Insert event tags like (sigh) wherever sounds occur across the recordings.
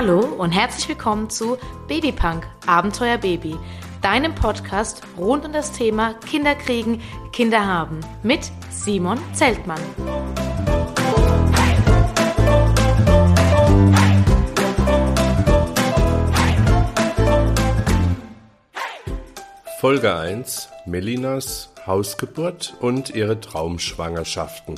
Hallo und herzlich willkommen zu Babypunk Abenteuer Baby, deinem Podcast rund um das Thema Kinder kriegen, Kinder haben mit Simon Zeltmann. Folge 1 Melinas Hausgeburt und ihre Traumschwangerschaften.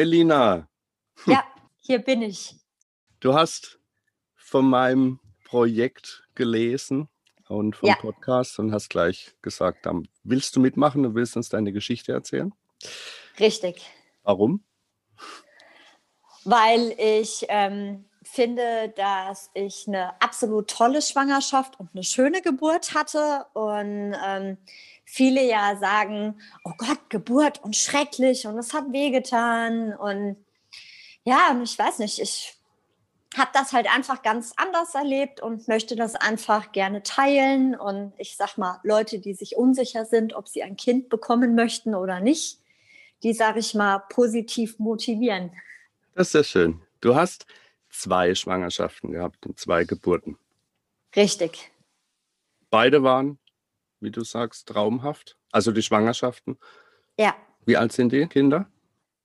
Melina. Ja, hier bin ich. Du hast von meinem Projekt gelesen und vom ja. Podcast und hast gleich gesagt, willst du mitmachen und willst uns deine Geschichte erzählen? Richtig. Warum? Weil ich ähm, finde, dass ich eine absolut tolle Schwangerschaft und eine schöne Geburt hatte und ähm, viele ja sagen, oh Gott, Geburt und schrecklich und es hat wehgetan und ja, ich weiß nicht, ich habe das halt einfach ganz anders erlebt und möchte das einfach gerne teilen und ich sag mal, Leute, die sich unsicher sind, ob sie ein Kind bekommen möchten oder nicht, die sage ich mal positiv motivieren. Das ist sehr schön. Du hast zwei Schwangerschaften gehabt und zwei Geburten. Richtig. Beide waren wie du sagst, traumhaft? Also die Schwangerschaften? Ja. Wie alt sind die Kinder?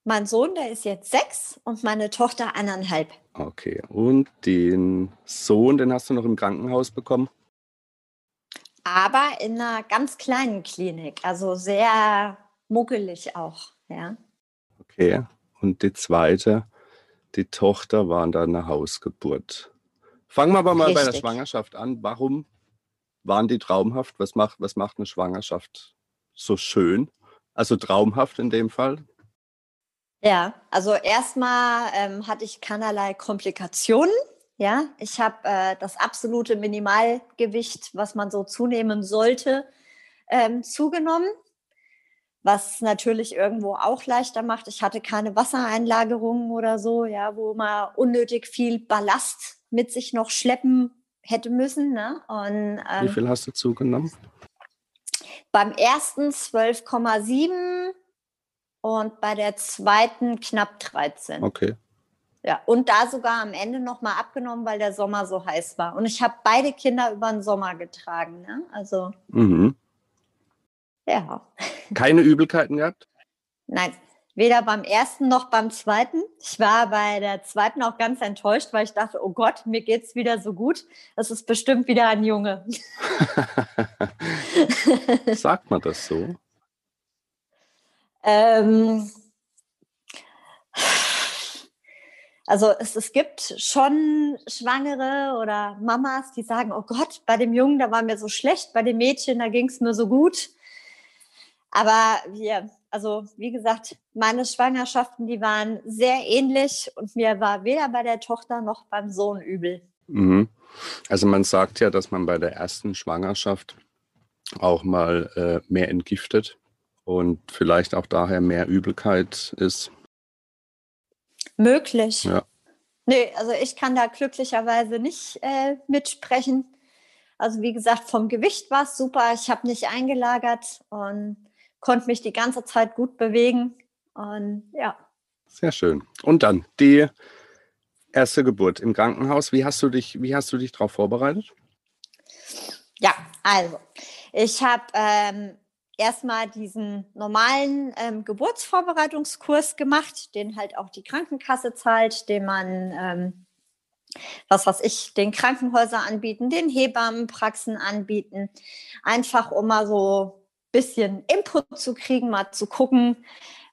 Mein Sohn, der ist jetzt sechs und meine Tochter eineinhalb. Okay. Und den Sohn, den hast du noch im Krankenhaus bekommen? Aber in einer ganz kleinen Klinik, also sehr muckelig auch, ja. Okay. Und die zweite, die Tochter war dann eine Hausgeburt. Fangen wir aber mal Richtig. bei der Schwangerschaft an. Warum waren die traumhaft? Was macht, was macht eine Schwangerschaft so schön? Also traumhaft in dem Fall? Ja, also erstmal ähm, hatte ich keinerlei Komplikationen. Ja, ich habe äh, das absolute Minimalgewicht, was man so zunehmen sollte, ähm, zugenommen, was natürlich irgendwo auch leichter macht. Ich hatte keine Wassereinlagerungen oder so, ja, wo man unnötig viel Ballast mit sich noch schleppen hätte müssen. Ne? Und, ähm, Wie viel hast du zugenommen? Beim ersten 12,7 und bei der zweiten knapp 13. Okay. Ja, und da sogar am Ende nochmal abgenommen, weil der Sommer so heiß war. Und ich habe beide Kinder über den Sommer getragen. Ne? Also. Mhm. Ja. Keine Übelkeiten gehabt? Nein. Weder beim ersten noch beim zweiten. Ich war bei der zweiten auch ganz enttäuscht, weil ich dachte, oh Gott, mir geht es wieder so gut. Das ist bestimmt wieder ein Junge. (laughs) Sagt man das so? Ähm, also es, es gibt schon Schwangere oder Mamas, die sagen, oh Gott, bei dem Jungen, da war mir so schlecht, bei dem Mädchen, da ging es mir so gut. Aber wir, also wie gesagt, meine Schwangerschaften, die waren sehr ähnlich und mir war weder bei der Tochter noch beim Sohn übel. Mhm. Also man sagt ja, dass man bei der ersten Schwangerschaft auch mal äh, mehr entgiftet und vielleicht auch daher mehr Übelkeit ist. Möglich. Ja. Nee, also ich kann da glücklicherweise nicht äh, mitsprechen. Also wie gesagt, vom Gewicht war es super. Ich habe nicht eingelagert und konnte mich die ganze Zeit gut bewegen. Und ja. Sehr schön. Und dann die erste Geburt im Krankenhaus. Wie hast du dich, wie hast du dich darauf vorbereitet? Ja, also ich habe ähm, erstmal diesen normalen ähm, Geburtsvorbereitungskurs gemacht, den halt auch die Krankenkasse zahlt, den man, ähm, was weiß ich, den Krankenhäuser anbieten, den Hebammenpraxen anbieten, einfach um mal so bisschen Input zu kriegen, mal zu gucken,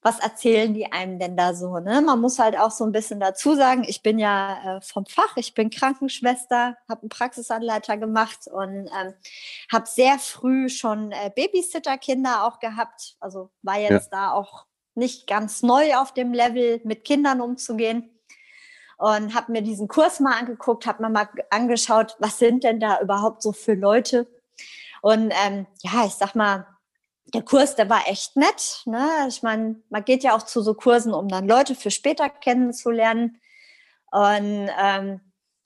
was erzählen die einem denn da so. Ne? Man muss halt auch so ein bisschen dazu sagen, ich bin ja äh, vom Fach, ich bin Krankenschwester, habe einen Praxisanleiter gemacht und ähm, habe sehr früh schon äh, Babysitter-Kinder auch gehabt. Also war jetzt ja. da auch nicht ganz neu auf dem Level, mit Kindern umzugehen. Und habe mir diesen Kurs mal angeguckt, habe mir mal angeschaut, was sind denn da überhaupt so für Leute. Und ähm, ja, ich sag mal, der Kurs, der war echt nett. Ne? Ich meine, man geht ja auch zu so Kursen, um dann Leute für später kennenzulernen. Und ähm,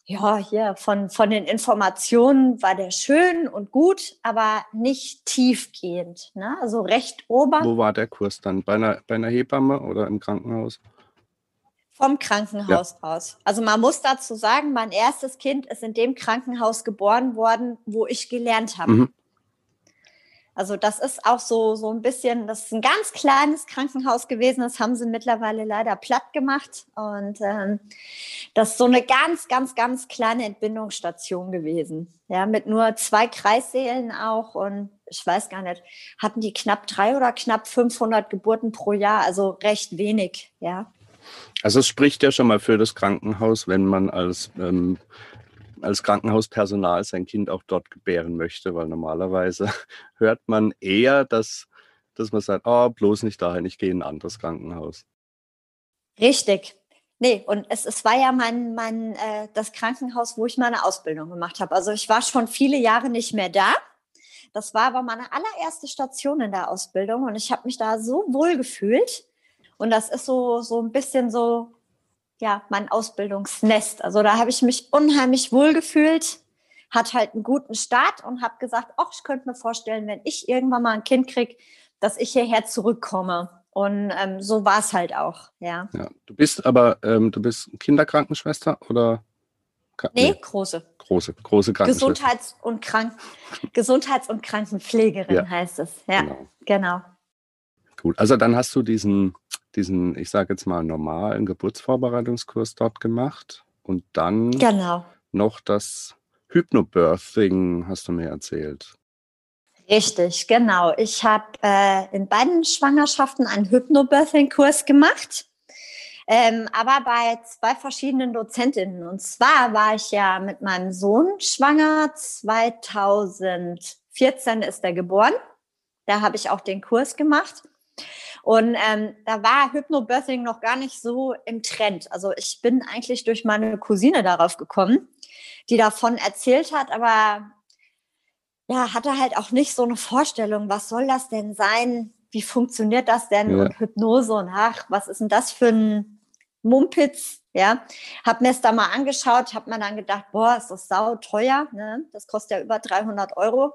ja, hier von, von den Informationen war der schön und gut, aber nicht tiefgehend. Ne? Also recht ober. Wo war der Kurs dann? Bei einer, bei einer Hebamme oder im Krankenhaus? Vom Krankenhaus ja. aus. Also man muss dazu sagen, mein erstes Kind ist in dem Krankenhaus geboren worden, wo ich gelernt habe. Mhm. Also das ist auch so, so ein bisschen, das ist ein ganz kleines Krankenhaus gewesen, das haben sie mittlerweile leider platt gemacht. Und ähm, das ist so eine ganz, ganz, ganz kleine Entbindungsstation gewesen. Ja, mit nur zwei Kreissälen auch und ich weiß gar nicht, hatten die knapp drei oder knapp 500 Geburten pro Jahr, also recht wenig, ja. Also es spricht ja schon mal für das Krankenhaus, wenn man als ähm, als Krankenhauspersonal sein Kind auch dort gebären möchte, weil normalerweise (laughs) hört man eher, dass, dass man sagt, oh, bloß nicht dahin, ich gehe in ein anderes Krankenhaus. Richtig. Nee, und es, es war ja mein, mein, äh, das Krankenhaus, wo ich meine Ausbildung gemacht habe. Also ich war schon viele Jahre nicht mehr da. Das war aber meine allererste Station in der Ausbildung und ich habe mich da so wohl gefühlt. Und das ist so, so ein bisschen so ja, mein Ausbildungsnest. Also da habe ich mich unheimlich wohl gefühlt, hat halt einen guten Start und habe gesagt, ach, ich könnte mir vorstellen, wenn ich irgendwann mal ein Kind kriege, dass ich hierher zurückkomme. Und ähm, so war es halt auch, ja. ja. Du bist aber, ähm, du bist Kinderkrankenschwester oder? Nee, nee, große. Große, große Krankenschwester. Gesundheits- und, Krank Gesundheits- und Krankenpflegerin ja. heißt es. Ja, genau. genau. Gut, also dann hast du diesen diesen, ich sage jetzt mal, normalen Geburtsvorbereitungskurs dort gemacht und dann genau. noch das Hypnobirthing, hast du mir erzählt. Richtig, genau. Ich habe äh, in beiden Schwangerschaften einen Hypnobirthing-Kurs gemacht, ähm, aber bei zwei verschiedenen Dozentinnen. Und zwar war ich ja mit meinem Sohn schwanger. 2014 ist er geboren. Da habe ich auch den Kurs gemacht. Und ähm, da war Hypnobirthing noch gar nicht so im Trend. Also ich bin eigentlich durch meine Cousine darauf gekommen, die davon erzählt hat, aber ja, hatte halt auch nicht so eine Vorstellung, was soll das denn sein? Wie funktioniert das denn? Ja. Und Hypnose und ach, was ist denn das für ein Mumpitz? Ja, hab mir es da mal angeschaut, hab mir dann gedacht, boah, ist das sau teuer, ne? Das kostet ja über 300 Euro.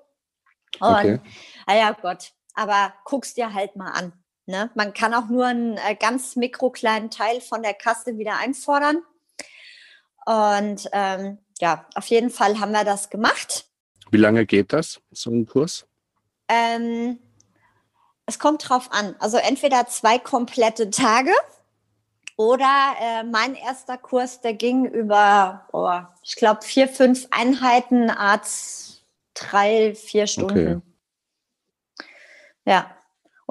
Und, okay. naja, Gott, aber guck's dir halt mal an. Ne? Man kann auch nur einen äh, ganz mikrokleinen Teil von der Kasse wieder einfordern. Und ähm, ja, auf jeden Fall haben wir das gemacht. Wie lange geht das, so ein Kurs? Ähm, es kommt drauf an. Also entweder zwei komplette Tage oder äh, mein erster Kurs, der ging über, oh, ich glaube, vier, fünf Einheiten, Arzt, drei, vier Stunden. Okay. Ja.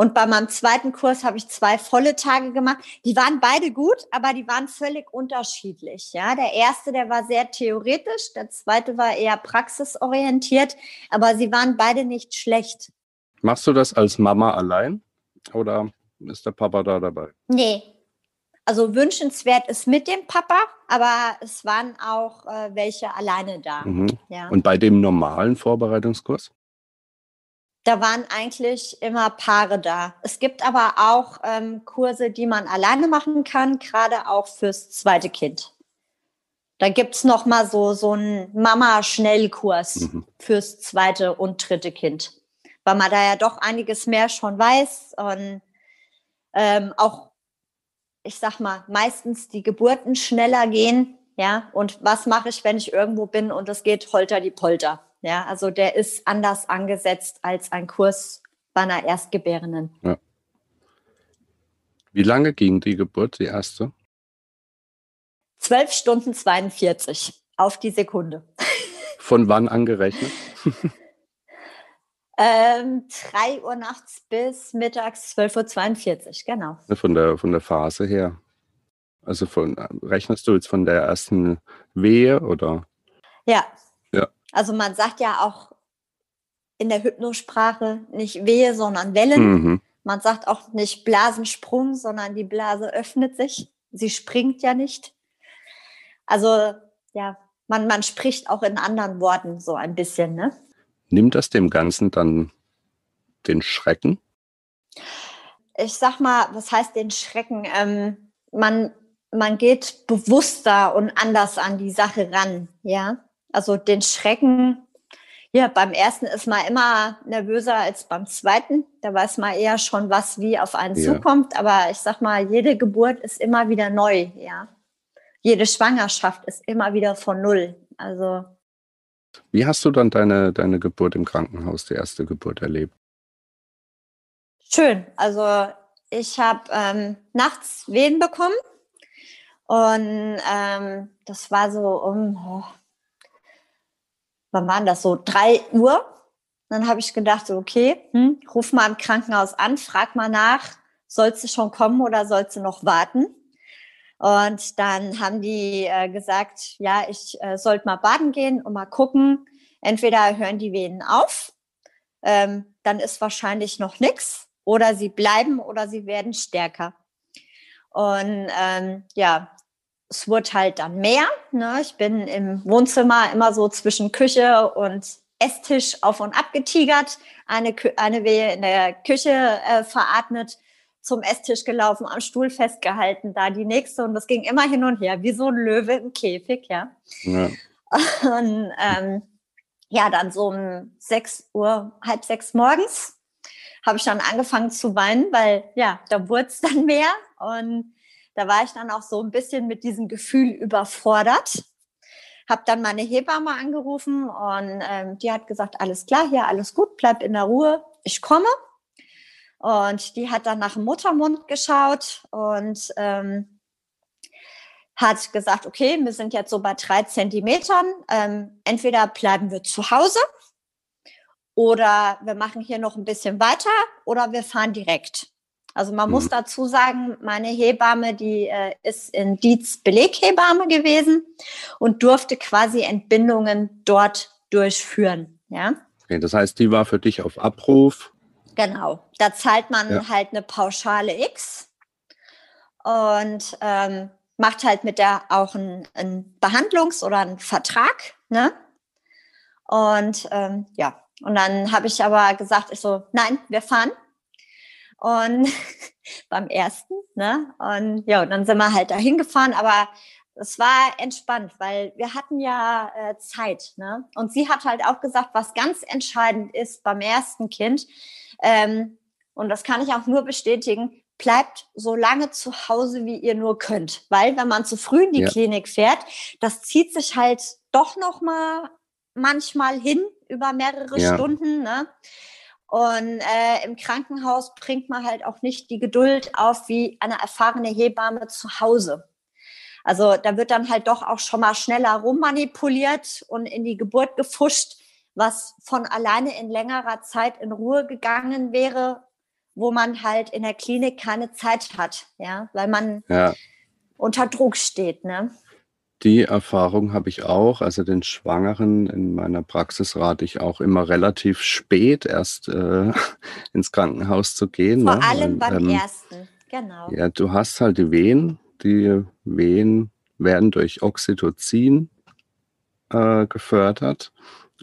Und bei meinem zweiten Kurs habe ich zwei volle Tage gemacht. Die waren beide gut, aber die waren völlig unterschiedlich. Ja, der erste, der war sehr theoretisch, der zweite war eher praxisorientiert, aber sie waren beide nicht schlecht. Machst du das als Mama allein oder ist der Papa da dabei? Nee. Also wünschenswert ist mit dem Papa, aber es waren auch äh, welche alleine da. Mhm. Ja. Und bei dem normalen Vorbereitungskurs? Da waren eigentlich immer Paare da. Es gibt aber auch ähm, Kurse, die man alleine machen kann, gerade auch fürs zweite Kind. Da gibt's noch mal so, so einen Mama-Schnellkurs mhm. fürs zweite und dritte Kind. Weil man da ja doch einiges mehr schon weiß und ähm, auch, ich sag mal, meistens die Geburten schneller gehen. Ja, und was mache ich, wenn ich irgendwo bin und es geht holter die Polter? Ja, also der ist anders angesetzt als ein Kurs bei einer Erstgebärenden. Ja. Wie lange ging die Geburt, die erste? Zwölf Stunden 42 auf die Sekunde. (laughs) Von wann angerechnet? (laughs) ähm, 3 Uhr nachts bis mittags 12.42 Uhr, genau. Von der, von der Phase her. Also von, rechnest du jetzt von der ersten Wehe oder? Ja, also man sagt ja auch in der Hypnosprache nicht Wehe, sondern Wellen. Mhm. Man sagt auch nicht Blasensprung, sondern die Blase öffnet sich. Sie springt ja nicht. Also ja, man, man spricht auch in anderen Worten so ein bisschen, ne? Nimmt das dem Ganzen dann den Schrecken? Ich sag mal, was heißt den Schrecken? Ähm, man, man geht bewusster und anders an die Sache ran, ja. Also den Schrecken, ja, beim ersten ist man immer nervöser als beim zweiten. Da weiß man eher schon, was wie auf einen ja. zukommt. Aber ich sag mal, jede Geburt ist immer wieder neu, ja. Jede Schwangerschaft ist immer wieder von null. Also. Wie hast du dann deine, deine Geburt im Krankenhaus, die erste Geburt erlebt? Schön. Also ich habe ähm, nachts Wehen bekommen und ähm, das war so um oh, wann waren das so, drei Uhr. Dann habe ich gedacht, so, okay, hm, ruf mal im Krankenhaus an, frag mal nach, sollst du schon kommen oder sollst du noch warten? Und dann haben die äh, gesagt, ja, ich äh, sollte mal baden gehen und mal gucken. Entweder hören die Venen auf, ähm, dann ist wahrscheinlich noch nichts, oder sie bleiben oder sie werden stärker. Und ähm, ja, es wurde halt dann mehr. Ne? Ich bin im Wohnzimmer immer so zwischen Küche und Esstisch auf und ab getigert, eine, eine Wehe in der Küche äh, veratmet, zum Esstisch gelaufen, am Stuhl festgehalten, da die nächste und das ging immer hin und her, wie so ein Löwe im Käfig, ja. ja. (laughs) Und ähm, ja, dann so um sechs Uhr, halb sechs morgens habe ich dann angefangen zu weinen, weil ja, da wurde es dann mehr und da war ich dann auch so ein bisschen mit diesem Gefühl überfordert. Habe dann meine Hebamme angerufen und ähm, die hat gesagt, alles klar, hier alles gut, bleib in der Ruhe, ich komme. Und die hat dann nach dem Muttermund geschaut und ähm, hat gesagt, okay, wir sind jetzt so bei drei Zentimetern. Ähm, entweder bleiben wir zu Hause oder wir machen hier noch ein bisschen weiter oder wir fahren direkt. Also man mhm. muss dazu sagen, meine Hebamme, die äh, ist in Dietz Beleghebamme gewesen und durfte quasi Entbindungen dort durchführen. Ja. Okay, das heißt, die war für dich auf Abruf. Genau. Da zahlt man ja. halt eine Pauschale X und ähm, macht halt mit der auch einen, einen Behandlungs- oder einen Vertrag. Ne? Und ähm, ja, und dann habe ich aber gesagt, ich so, nein, wir fahren. Und (laughs) beim ersten, ne? Und ja, und dann sind wir halt dahin gefahren, aber es war entspannt, weil wir hatten ja äh, Zeit, ne? Und sie hat halt auch gesagt, was ganz entscheidend ist beim ersten Kind, ähm, und das kann ich auch nur bestätigen, bleibt so lange zu Hause, wie ihr nur könnt. Weil wenn man zu früh in die ja. Klinik fährt, das zieht sich halt doch noch mal manchmal hin über mehrere ja. Stunden. Ne? Und äh, im Krankenhaus bringt man halt auch nicht die Geduld auf wie eine erfahrene Hebamme zu Hause. Also da wird dann halt doch auch schon mal schneller rummanipuliert und in die Geburt gefuscht, was von alleine in längerer Zeit in Ruhe gegangen wäre, wo man halt in der Klinik keine Zeit hat, ja, weil man ja. unter Druck steht, ne? Die Erfahrung habe ich auch. Also den Schwangeren in meiner Praxis rate ich auch immer relativ spät erst äh, (laughs) ins Krankenhaus zu gehen. Vor ne? allem beim ähm, ersten, genau. Ja, du hast halt die Wehen. Die Wehen werden durch Oxytocin äh, gefördert.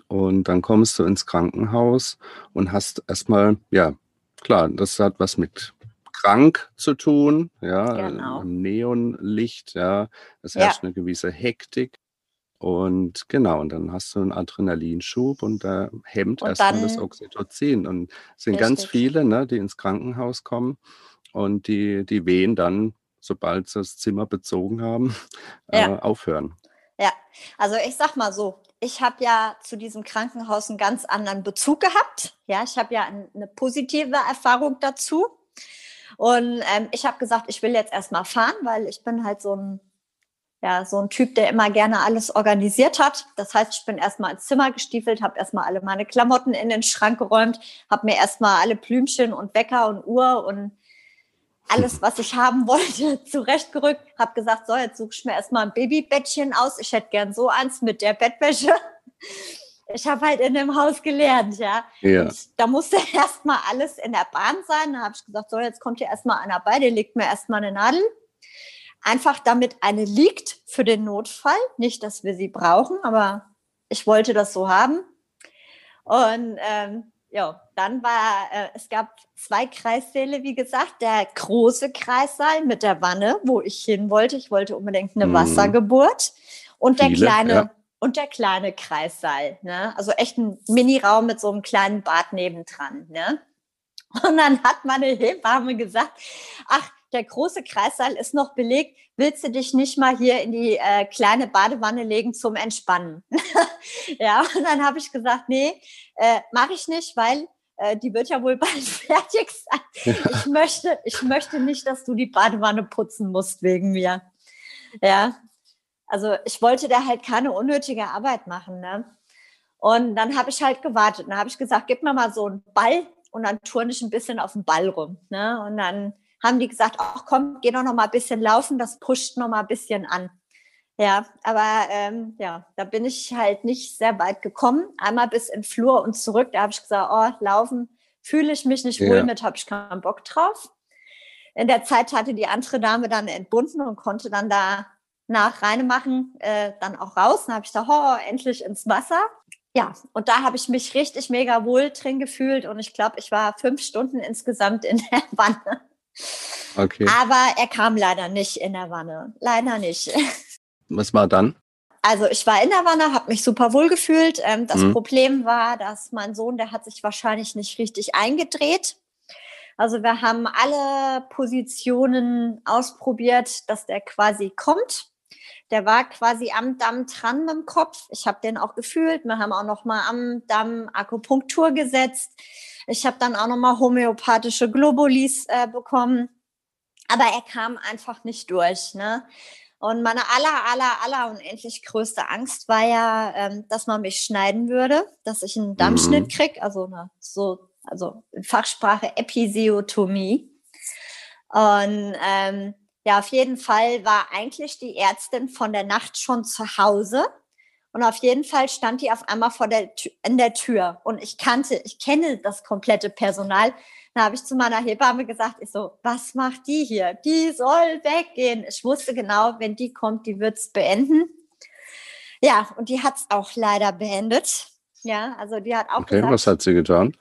Und dann kommst du ins Krankenhaus und hast erstmal, ja, klar, das hat was mit krank zu tun, ja, genau. Neonlicht, ja, es herrscht ja. eine gewisse Hektik. Und genau, und dann hast du einen Adrenalinschub und da hemmt erstmal das Oxytocin. Und es sind richtig. ganz viele, ne, die ins Krankenhaus kommen und die, die Wehen dann, sobald sie das Zimmer bezogen haben, (laughs) ja. äh, aufhören. Ja, also ich sag mal so, ich habe ja zu diesem Krankenhaus einen ganz anderen Bezug gehabt. Ja, ich habe ja eine positive Erfahrung dazu. Und ähm, ich habe gesagt, ich will jetzt erstmal fahren, weil ich bin halt so ein, ja, so ein Typ, der immer gerne alles organisiert hat. Das heißt, ich bin erstmal ins Zimmer gestiefelt, habe erstmal alle meine Klamotten in den Schrank geräumt, habe mir erstmal alle Blümchen und Wecker und Uhr und alles, (laughs) was ich haben wollte, (laughs) zurechtgerückt. Habe gesagt, so, jetzt suche ich mir erstmal ein Babybettchen aus. Ich hätte gern so eins mit der Bettwäsche ich habe halt in dem Haus gelernt, ja. ja. Und da musste (laughs) erstmal alles in der Bahn sein. Da habe ich gesagt, so, jetzt kommt hier erstmal einer bei, der legt mir erstmal eine Nadel. Einfach damit eine liegt für den Notfall. Nicht, dass wir sie brauchen, aber ich wollte das so haben. Und ähm, ja, dann war, äh, es gab zwei Kreissäle, wie gesagt, der große Kreissaal mit der Wanne, wo ich hin wollte. Ich wollte unbedingt eine mhm. Wassergeburt. Und Viele, der kleine, ja. Und der kleine Kreissaal, ne? Also echt ein Mini-Raum mit so einem kleinen Bad nebendran, ne? Und dann hat meine Hebamme gesagt, ach, der große Kreissaal ist noch belegt. Willst du dich nicht mal hier in die äh, kleine Badewanne legen zum Entspannen? (laughs) ja, und dann habe ich gesagt, nee, äh, mache ich nicht, weil äh, die wird ja wohl bald (laughs) fertig sein. Ich möchte, ich möchte nicht, dass du die Badewanne putzen musst wegen mir. Ja, also ich wollte da halt keine unnötige Arbeit machen. Ne? Und dann habe ich halt gewartet. Dann habe ich gesagt, gib mir mal so einen Ball und dann turne ich ein bisschen auf den Ball rum. Ne? Und dann haben die gesagt, ach komm, geh doch noch mal ein bisschen laufen, das pusht noch mal ein bisschen an. Ja, aber ähm, ja, da bin ich halt nicht sehr weit gekommen. Einmal bis in Flur und zurück. Da habe ich gesagt, oh, laufen fühle ich mich nicht ja. wohl mit, habe ich keinen Bock drauf. In der Zeit hatte die andere Dame dann entbunden und konnte dann da nach reinmachen, äh, dann auch raus. Dann habe ich gesagt, oh, endlich ins Wasser. Ja, und da habe ich mich richtig mega wohl drin gefühlt und ich glaube, ich war fünf Stunden insgesamt in der (laughs) Wanne. Okay. Aber er kam leider nicht in der Wanne. Leider nicht. (laughs) Was war dann? Also ich war in der Wanne, habe mich super wohl gefühlt. Ähm, das mhm. Problem war, dass mein Sohn, der hat sich wahrscheinlich nicht richtig eingedreht. Also wir haben alle Positionen ausprobiert, dass der quasi kommt. Der war quasi am Damm dran mit dem Kopf. Ich habe den auch gefühlt. Wir haben auch noch mal am Damm Akupunktur gesetzt. Ich habe dann auch noch mal homöopathische Globulis äh, bekommen. Aber er kam einfach nicht durch. Ne? Und meine aller, aller, aller unendlich größte Angst war ja, ähm, dass man mich schneiden würde, dass ich einen Dammschnitt mhm. krieg, also eine, so, also in Fachsprache Episiotomie. Und ähm, ja, auf jeden Fall war eigentlich die Ärztin von der Nacht schon zu Hause. Und auf jeden Fall stand die auf einmal vor der in der Tür. Und ich kannte, ich kenne das komplette Personal. Da habe ich zu meiner Hebamme gesagt, ich so, was macht die hier? Die soll weggehen. Ich wusste genau, wenn die kommt, die wird es beenden. Ja, und die hat es auch leider beendet. Ja, also die hat auch okay, gesagt, was hat sie getan?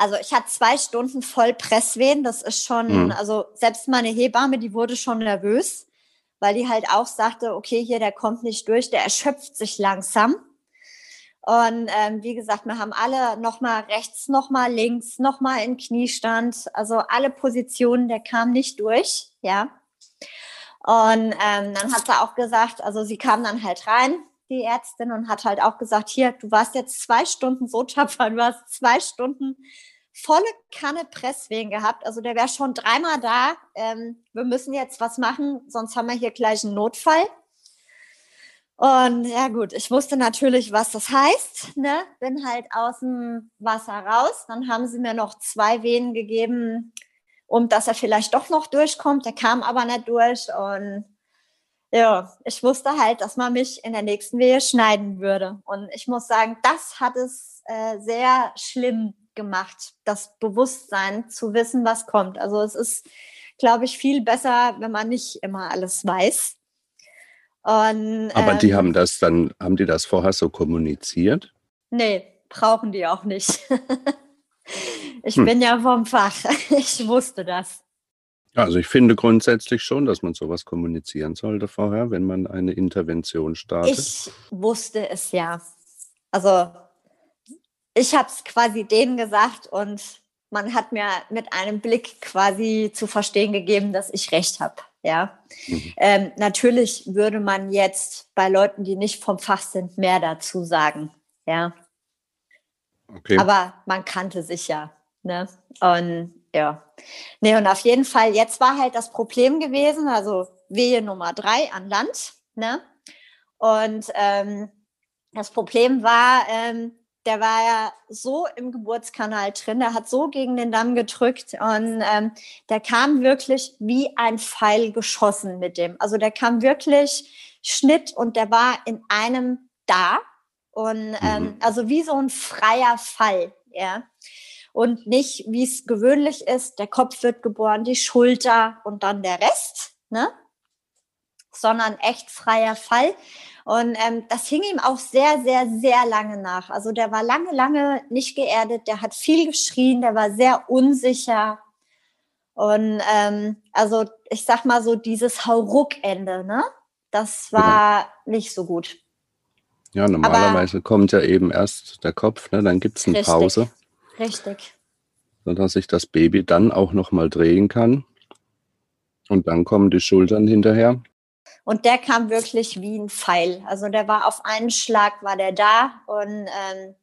Also ich hatte zwei Stunden voll Presswehen. Das ist schon, mhm. also selbst meine Hebamme, die wurde schon nervös, weil die halt auch sagte, okay, hier, der kommt nicht durch, der erschöpft sich langsam. Und ähm, wie gesagt, wir haben alle nochmal rechts, nochmal links, nochmal in Kniestand. Also alle Positionen, der kam nicht durch, ja. Und ähm, dann hat sie auch gesagt, also sie kam dann halt rein, die Ärztin, und hat halt auch gesagt, hier, du warst jetzt zwei Stunden so tapfer, du hast zwei Stunden volle Kanne Presswehen gehabt. Also der wäre schon dreimal da. Ähm, wir müssen jetzt was machen, sonst haben wir hier gleich einen Notfall. Und ja gut, ich wusste natürlich, was das heißt. Ne? Bin halt aus dem Wasser raus. Dann haben sie mir noch zwei Venen gegeben, um dass er vielleicht doch noch durchkommt. Der kam aber nicht durch. Und ja, ich wusste halt, dass man mich in der nächsten Wehe schneiden würde. Und ich muss sagen, das hat es äh, sehr schlimm gemacht, das Bewusstsein zu wissen, was kommt. Also es ist, glaube ich, viel besser, wenn man nicht immer alles weiß. Und, Aber ähm, die haben das dann, haben die das vorher so kommuniziert? Nee, brauchen die auch nicht. (laughs) ich hm. bin ja vom Fach. (laughs) Ich wusste das. Also ich finde grundsätzlich schon, dass man sowas kommunizieren sollte vorher, wenn man eine Intervention startet. Ich wusste es ja. Also ich habe es quasi denen gesagt und man hat mir mit einem Blick quasi zu verstehen gegeben, dass ich recht habe. Ja, mhm. ähm, natürlich würde man jetzt bei Leuten, die nicht vom Fach sind, mehr dazu sagen. Ja, okay. aber man kannte sich ja. Ne? Und ja, nee, und auf jeden Fall, jetzt war halt das Problem gewesen, also Wehe Nummer drei an Land. Ne? Und ähm, das Problem war, ähm, der war ja so im Geburtskanal drin, der hat so gegen den Damm gedrückt und ähm, der kam wirklich wie ein Pfeil geschossen mit dem. Also der kam wirklich Schnitt und der war in einem da und ähm, mhm. also wie so ein freier Fall, ja. Und nicht, wie es gewöhnlich ist, der Kopf wird geboren, die Schulter und dann der Rest, ne? sondern echt freier Fall. Und ähm, das hing ihm auch sehr, sehr, sehr lange nach. Also der war lange, lange nicht geerdet, der hat viel geschrien, der war sehr unsicher. Und ähm, also ich sag mal so, dieses Hauruck-Ende, ne? Das war ja. nicht so gut. Ja, normalerweise Aber, kommt ja eben erst der Kopf, ne? dann gibt es eine Pause. Richtig. Sodass sich das Baby dann auch nochmal drehen kann. Und dann kommen die Schultern hinterher. Und der kam wirklich wie ein Pfeil. Also der war auf einen Schlag, war der da. Und ähm,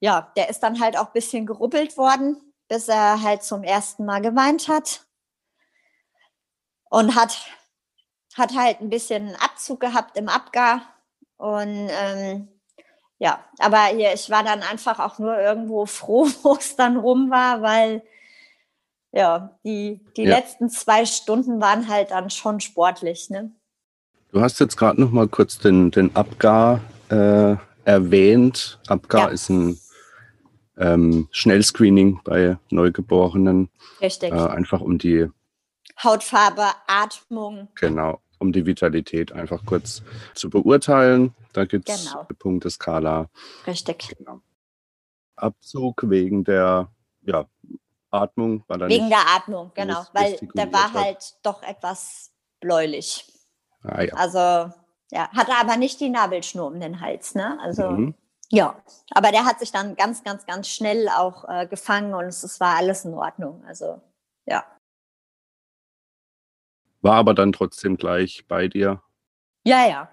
ja, der ist dann halt auch ein bisschen gerubbelt worden, bis er halt zum ersten Mal geweint hat. Und hat, hat halt ein bisschen Abzug gehabt im Abgar. Und ähm, ja, aber hier, ich war dann einfach auch nur irgendwo froh, (laughs) wo es dann rum war, weil ja, die, die ja. letzten zwei Stunden waren halt dann schon sportlich. Ne? Du hast jetzt gerade noch mal kurz den, den Abgar äh, erwähnt. Abgar ja. ist ein ähm, Schnellscreening bei Neugeborenen. Richtig. Äh, einfach um die Hautfarbe, Atmung. Genau, um die Vitalität einfach kurz zu beurteilen. Da gibt es genau. Punkte Skala. Richtig. Genau. Abzug wegen der ja, Atmung war da Wegen der Atmung, genau, weil der war halt doch etwas bläulich. Ah, ja. Also, ja, hatte aber nicht die Nabelschnur um den Hals, ne? Also, mhm. ja, aber der hat sich dann ganz, ganz, ganz schnell auch äh, gefangen und es, es war alles in Ordnung. Also, ja. War aber dann trotzdem gleich bei dir? Ja, ja.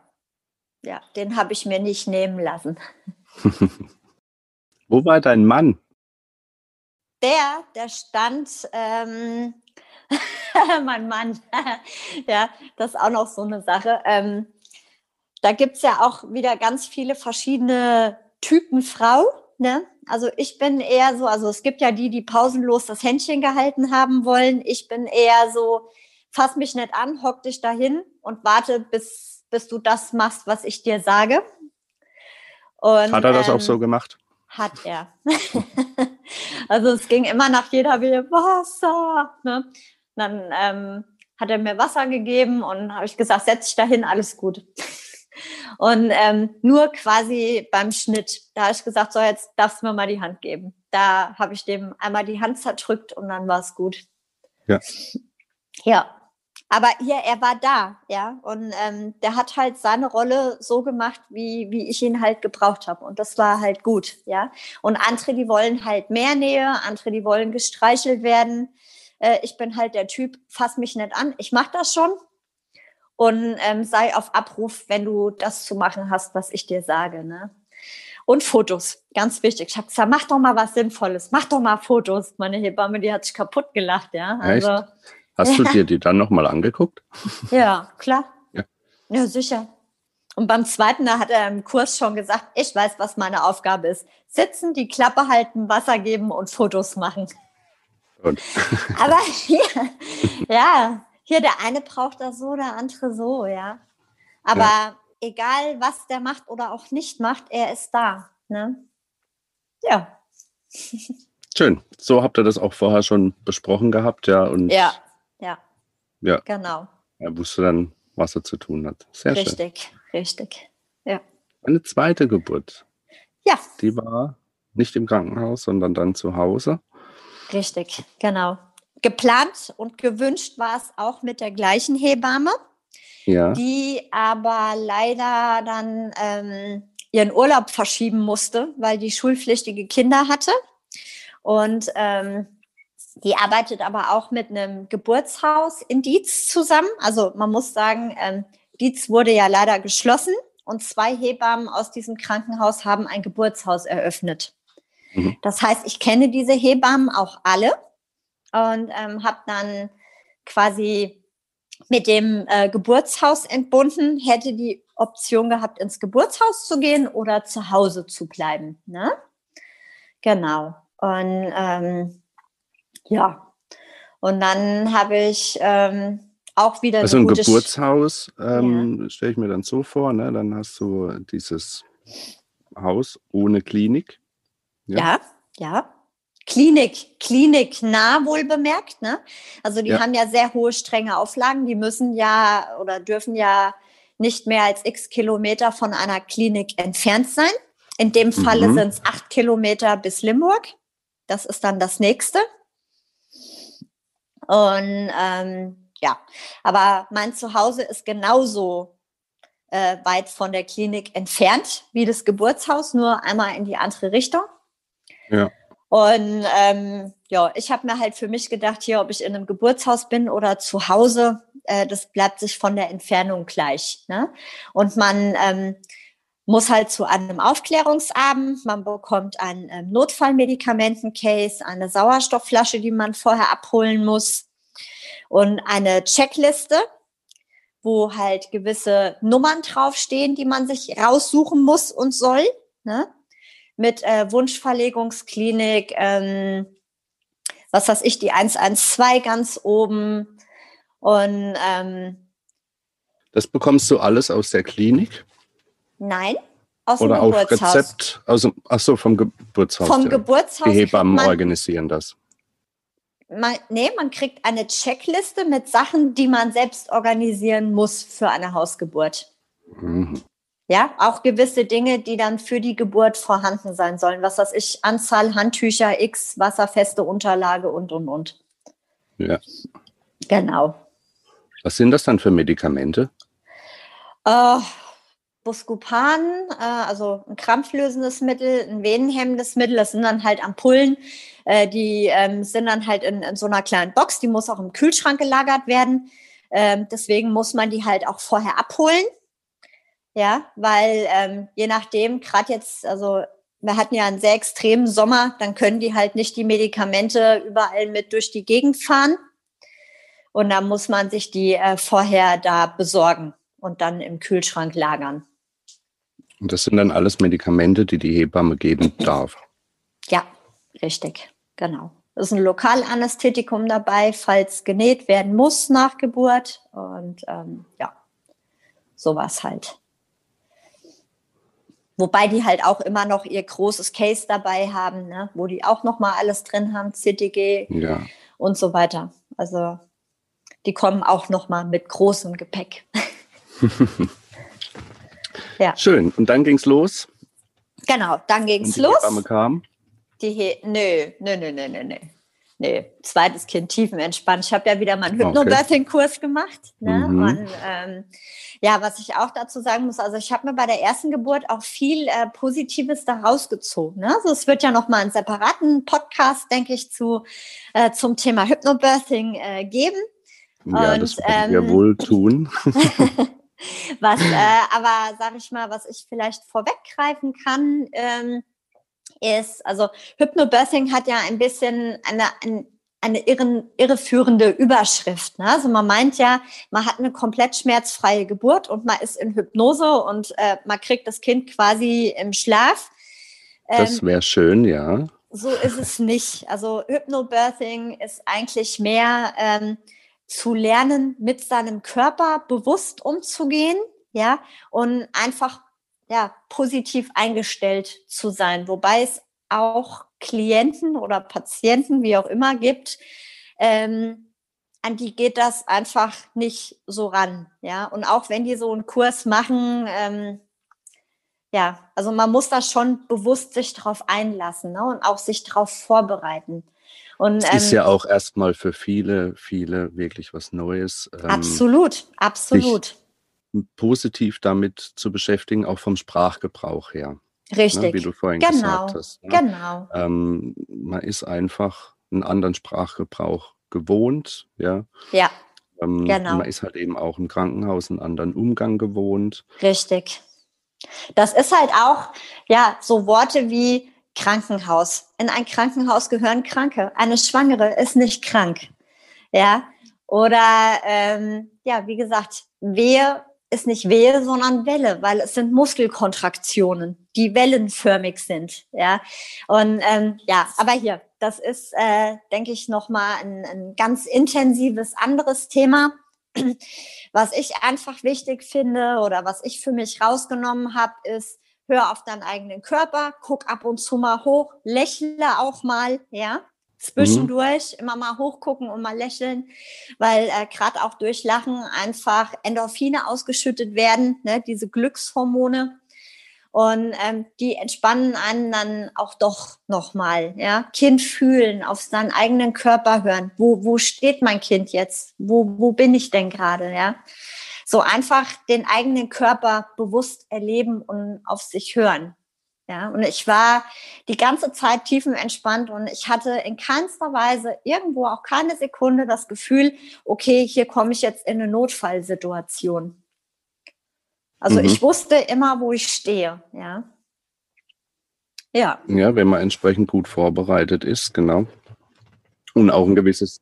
Ja, den habe ich mir nicht nehmen lassen. (laughs) Wo war dein Mann? Der, der stand, ähm, (laughs) mein Mann, (laughs) ja, das ist auch noch so eine Sache. Ähm, da gibt es ja auch wieder ganz viele verschiedene Typen Frau. Ne? Also ich bin eher so, also es gibt ja die, die pausenlos das Händchen gehalten haben wollen. Ich bin eher so, fass mich nicht an, hock dich dahin und warte, bis, bis du das machst, was ich dir sage. Und, Hat er das ähm, auch so gemacht? Hat er. (laughs) also es ging immer nach jeder Wehe Wasser. Ne? Dann ähm, hat er mir Wasser gegeben und habe ich gesagt, setz dich dahin, alles gut. (laughs) Und ähm, nur quasi beim Schnitt, da habe ich gesagt, so jetzt darfst du mir mal die Hand geben. Da habe ich dem einmal die Hand zerdrückt und dann war es gut. Ja. Ja, aber hier, er war da, ja. Und ähm, der hat halt seine Rolle so gemacht, wie, wie ich ihn halt gebraucht habe. Und das war halt gut, ja. Und andere, die wollen halt mehr Nähe, andere, die wollen gestreichelt werden. Äh, ich bin halt der Typ, fass mich nicht an, ich mach das schon. Und ähm, sei auf Abruf, wenn du das zu machen hast, was ich dir sage, ne? Und Fotos, ganz wichtig. Ich habe gesagt, mach doch mal was Sinnvolles, mach doch mal Fotos. Meine Hebamme, die hat sich kaputt gelacht, ja. Also, Echt? Hast du dir die dann nochmal angeguckt? Ja, klar. Ja. ja, sicher. Und beim zweiten, da hat er im Kurs schon gesagt, ich weiß, was meine Aufgabe ist. Sitzen, die Klappe halten, Wasser geben und Fotos machen. Und. (laughs) Aber hier, ja, hier der eine braucht das so, der andere so, ja. Aber ja. egal, was der macht oder auch nicht macht, er ist da. Ne? Ja. (laughs) Schön. So habt ihr das auch vorher schon besprochen gehabt, ja. Und ja. Ja. Ja. Genau. Er wusste dann, was er zu tun hat. Sehr richtig, schön. richtig. Ja. Eine zweite Geburt. Ja. Die war nicht im Krankenhaus, sondern dann zu Hause. Richtig, genau. Geplant und gewünscht war es auch mit der gleichen Hebamme, ja. die aber leider dann ähm, ihren Urlaub verschieben musste, weil die schulpflichtige Kinder hatte. Und ähm, die arbeitet aber auch mit einem Geburtshaus in Dietz zusammen. Also man muss sagen, ähm, Dietz wurde ja leider geschlossen und zwei Hebammen aus diesem Krankenhaus haben ein Geburtshaus eröffnet. Mhm. Das heißt, ich kenne diese Hebammen auch alle und ähm, habe dann quasi mit dem äh, Geburtshaus entbunden, hätte die Option gehabt, ins Geburtshaus zu gehen oder zu Hause zu bleiben. Ne? Genau. Und ähm, ja. Und dann habe ich ähm, auch wieder. Also ein Geburtshaus ähm, ja. stelle ich mir dann so vor, ne? Dann hast du dieses Haus ohne Klinik. Ja, ja. ja. Klinik, kliniknah wohl bemerkt. Ne? Also die ja. haben ja sehr hohe, strenge Auflagen. Die müssen ja oder dürfen ja nicht mehr als x Kilometer von einer Klinik entfernt sein. In dem Falle mhm. sind es acht Kilometer bis Limburg. Das ist dann das nächste. Und ähm, ja, aber mein Zuhause ist genauso äh, weit von der Klinik entfernt wie das Geburtshaus, nur einmal in die andere Richtung. Ja. Und ähm, ja, ich habe mir halt für mich gedacht, hier, ob ich in einem Geburtshaus bin oder zu Hause, äh, das bleibt sich von der Entfernung gleich. Ne? Und man ähm, muss halt zu einem Aufklärungsabend, man bekommt ein ähm, Notfallmedikamentencase, eine Sauerstoffflasche, die man vorher abholen muss und eine Checkliste, wo halt gewisse Nummern draufstehen, die man sich raussuchen muss und soll. Ne? mit äh, Wunschverlegungsklinik, ähm, was weiß ich, die 112 ganz oben. Und ähm, das bekommst du alles aus der Klinik? Nein, aus Oder dem Geburtshaus. Auf Rezept, also, ach so, vom Geburtshaus. Vom ja. Geburtshaus. Die Hebammen man, organisieren das. Man, nee, man kriegt eine Checkliste mit Sachen, die man selbst organisieren muss für eine Hausgeburt. Mhm. Ja, auch gewisse Dinge, die dann für die Geburt vorhanden sein sollen. Was weiß ich, Anzahl Handtücher, X, wasserfeste Unterlage und, und, und. Ja. Genau. Was sind das dann für Medikamente? Äh, Buscopan, äh, also ein krampflösendes Mittel, ein venenhemmendes Mittel, das sind dann halt Ampullen, äh, die ähm, sind dann halt in, in, so einer kleinen Box, die muss auch im Kühlschrank gelagert werden. Ähm, deswegen muss man die halt auch vorher abholen. Ja, weil ähm, je nachdem, gerade jetzt, also wir hatten ja einen sehr extremen Sommer, dann können die halt nicht die Medikamente überall mit durch die Gegend fahren. Und da muss man sich die äh, vorher da besorgen und dann im Kühlschrank lagern. Und das sind dann alles Medikamente, die die Hebamme geben darf. Ja, richtig, genau. Es ist ein Lokalanästhetikum dabei, falls genäht werden muss nach Geburt. Und ähm, ja, sowas halt. Wobei die halt auch immer noch ihr großes Case dabei haben, ne? wo die auch noch mal alles drin haben, CTG ja. und so weiter. Also die kommen auch noch mal mit großem Gepäck. (laughs) ja. Schön. Und dann ging's los. Genau, dann ging's und die los. Hebamme kam. Die He nö, nö, nö, nö, nö, nö. Nee, zweites Kind tiefenentspannt. Ich habe ja wieder meinen Hypnobirthing-Kurs gemacht. Ne? Mhm. Und ähm, ja, was ich auch dazu sagen muss, also ich habe mir bei der ersten Geburt auch viel äh, Positives da rausgezogen. Ne? Also es wird ja noch mal einen separaten Podcast, denke ich, zu äh, zum Thema Hypnobirthing äh, geben. Ja, Und, das werden wir ähm, wohl tun. (laughs) (laughs) was, äh, aber sage ich mal, was ich vielleicht vorweggreifen kann, ähm, ist, also Hypnobirthing hat ja ein bisschen eine, ein, eine irren, irreführende Überschrift. Ne? Also man meint ja, man hat eine komplett schmerzfreie Geburt und man ist in Hypnose und äh, man kriegt das Kind quasi im Schlaf. Ähm, das wäre schön, ja. So ist es nicht. Also Hypnobirthing ist eigentlich mehr ähm, zu lernen, mit seinem Körper bewusst umzugehen, ja, und einfach ja positiv eingestellt zu sein. Wobei es auch Klienten oder Patienten, wie auch immer, gibt, ähm, an die geht das einfach nicht so ran. Ja, und auch wenn die so einen Kurs machen, ähm, ja, also man muss da schon bewusst sich drauf einlassen ne? und auch sich darauf vorbereiten. Und, es ist ja ähm, auch erstmal für viele, viele wirklich was Neues. Ähm, absolut, absolut. Positiv damit zu beschäftigen, auch vom Sprachgebrauch her. Richtig. Ne, wie du vorhin genau. gesagt hast. Ne? Genau. Ähm, man ist einfach einen anderen Sprachgebrauch gewohnt. Ja. Ja. Ähm, genau. Man ist halt eben auch im Krankenhaus einen anderen Umgang gewohnt. Richtig. Das ist halt auch, ja, so Worte wie Krankenhaus. In ein Krankenhaus gehören Kranke. Eine Schwangere ist nicht krank. Ja. Oder, ähm, ja, wie gesagt, wehe ist nicht Wehe, sondern Welle, weil es sind Muskelkontraktionen, die wellenförmig sind. Ja, und ähm, ja, aber hier, das ist, äh, denke ich, nochmal ein, ein ganz intensives anderes Thema. Was ich einfach wichtig finde oder was ich für mich rausgenommen habe, ist hör auf deinen eigenen Körper, guck ab und zu mal hoch, lächle auch mal, ja. Zwischendurch mhm. immer mal hochgucken und mal lächeln, weil äh, gerade auch durch Lachen einfach Endorphine ausgeschüttet werden, ne, diese Glückshormone. Und ähm, die entspannen einen dann auch doch nochmal. Ja? Kind fühlen, auf seinen eigenen Körper hören. Wo, wo steht mein Kind jetzt? Wo, wo bin ich denn gerade? Ja? So einfach den eigenen Körper bewusst erleben und auf sich hören. Ja, und ich war die ganze Zeit tiefenentspannt und ich hatte in keinster Weise irgendwo auch keine Sekunde das Gefühl, okay, hier komme ich jetzt in eine Notfallsituation. Also mhm. ich wusste immer, wo ich stehe, ja. Ja. Ja, wenn man entsprechend gut vorbereitet ist, genau. Und auch ein gewisses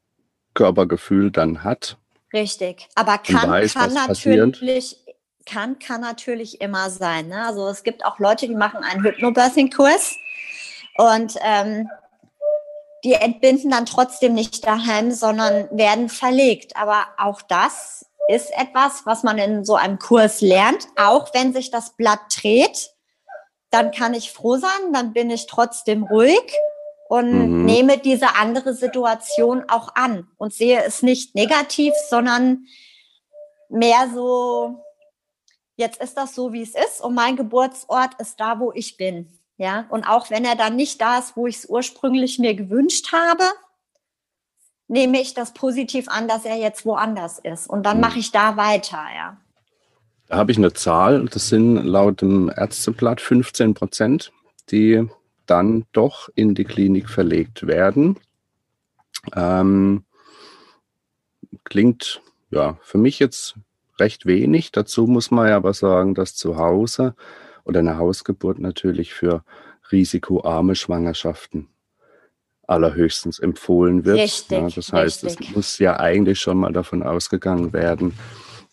Körpergefühl dann hat. Richtig. Aber kann, weiß, kann natürlich, kann, kann natürlich immer sein. Ne? Also es gibt auch Leute, die machen einen Hypnobirthing-Kurs und ähm, die entbinden dann trotzdem nicht daheim, sondern werden verlegt. Aber auch das ist etwas, was man in so einem Kurs lernt. Auch wenn sich das Blatt dreht, dann kann ich froh sein, dann bin ich trotzdem ruhig und mhm. nehme diese andere Situation auch an und sehe es nicht negativ, sondern mehr so, jetzt ist das so, wie es ist und mein Geburtsort ist da, wo ich bin. Ja, und auch wenn er dann nicht da ist, wo ich es ursprünglich mir gewünscht habe, nehme ich das positiv an, dass er jetzt woanders ist. Und dann hm. mache ich da weiter, ja. Da habe ich eine Zahl, das sind laut dem Ärzteblatt 15 Prozent, die dann doch in die Klinik verlegt werden. Ähm, klingt ja für mich jetzt recht wenig. Dazu muss man ja aber sagen, dass zu Hause oder eine Hausgeburt natürlich für risikoarme Schwangerschaften allerhöchstens empfohlen wird. Richtig, ja, das heißt, richtig. es muss ja eigentlich schon mal davon ausgegangen werden,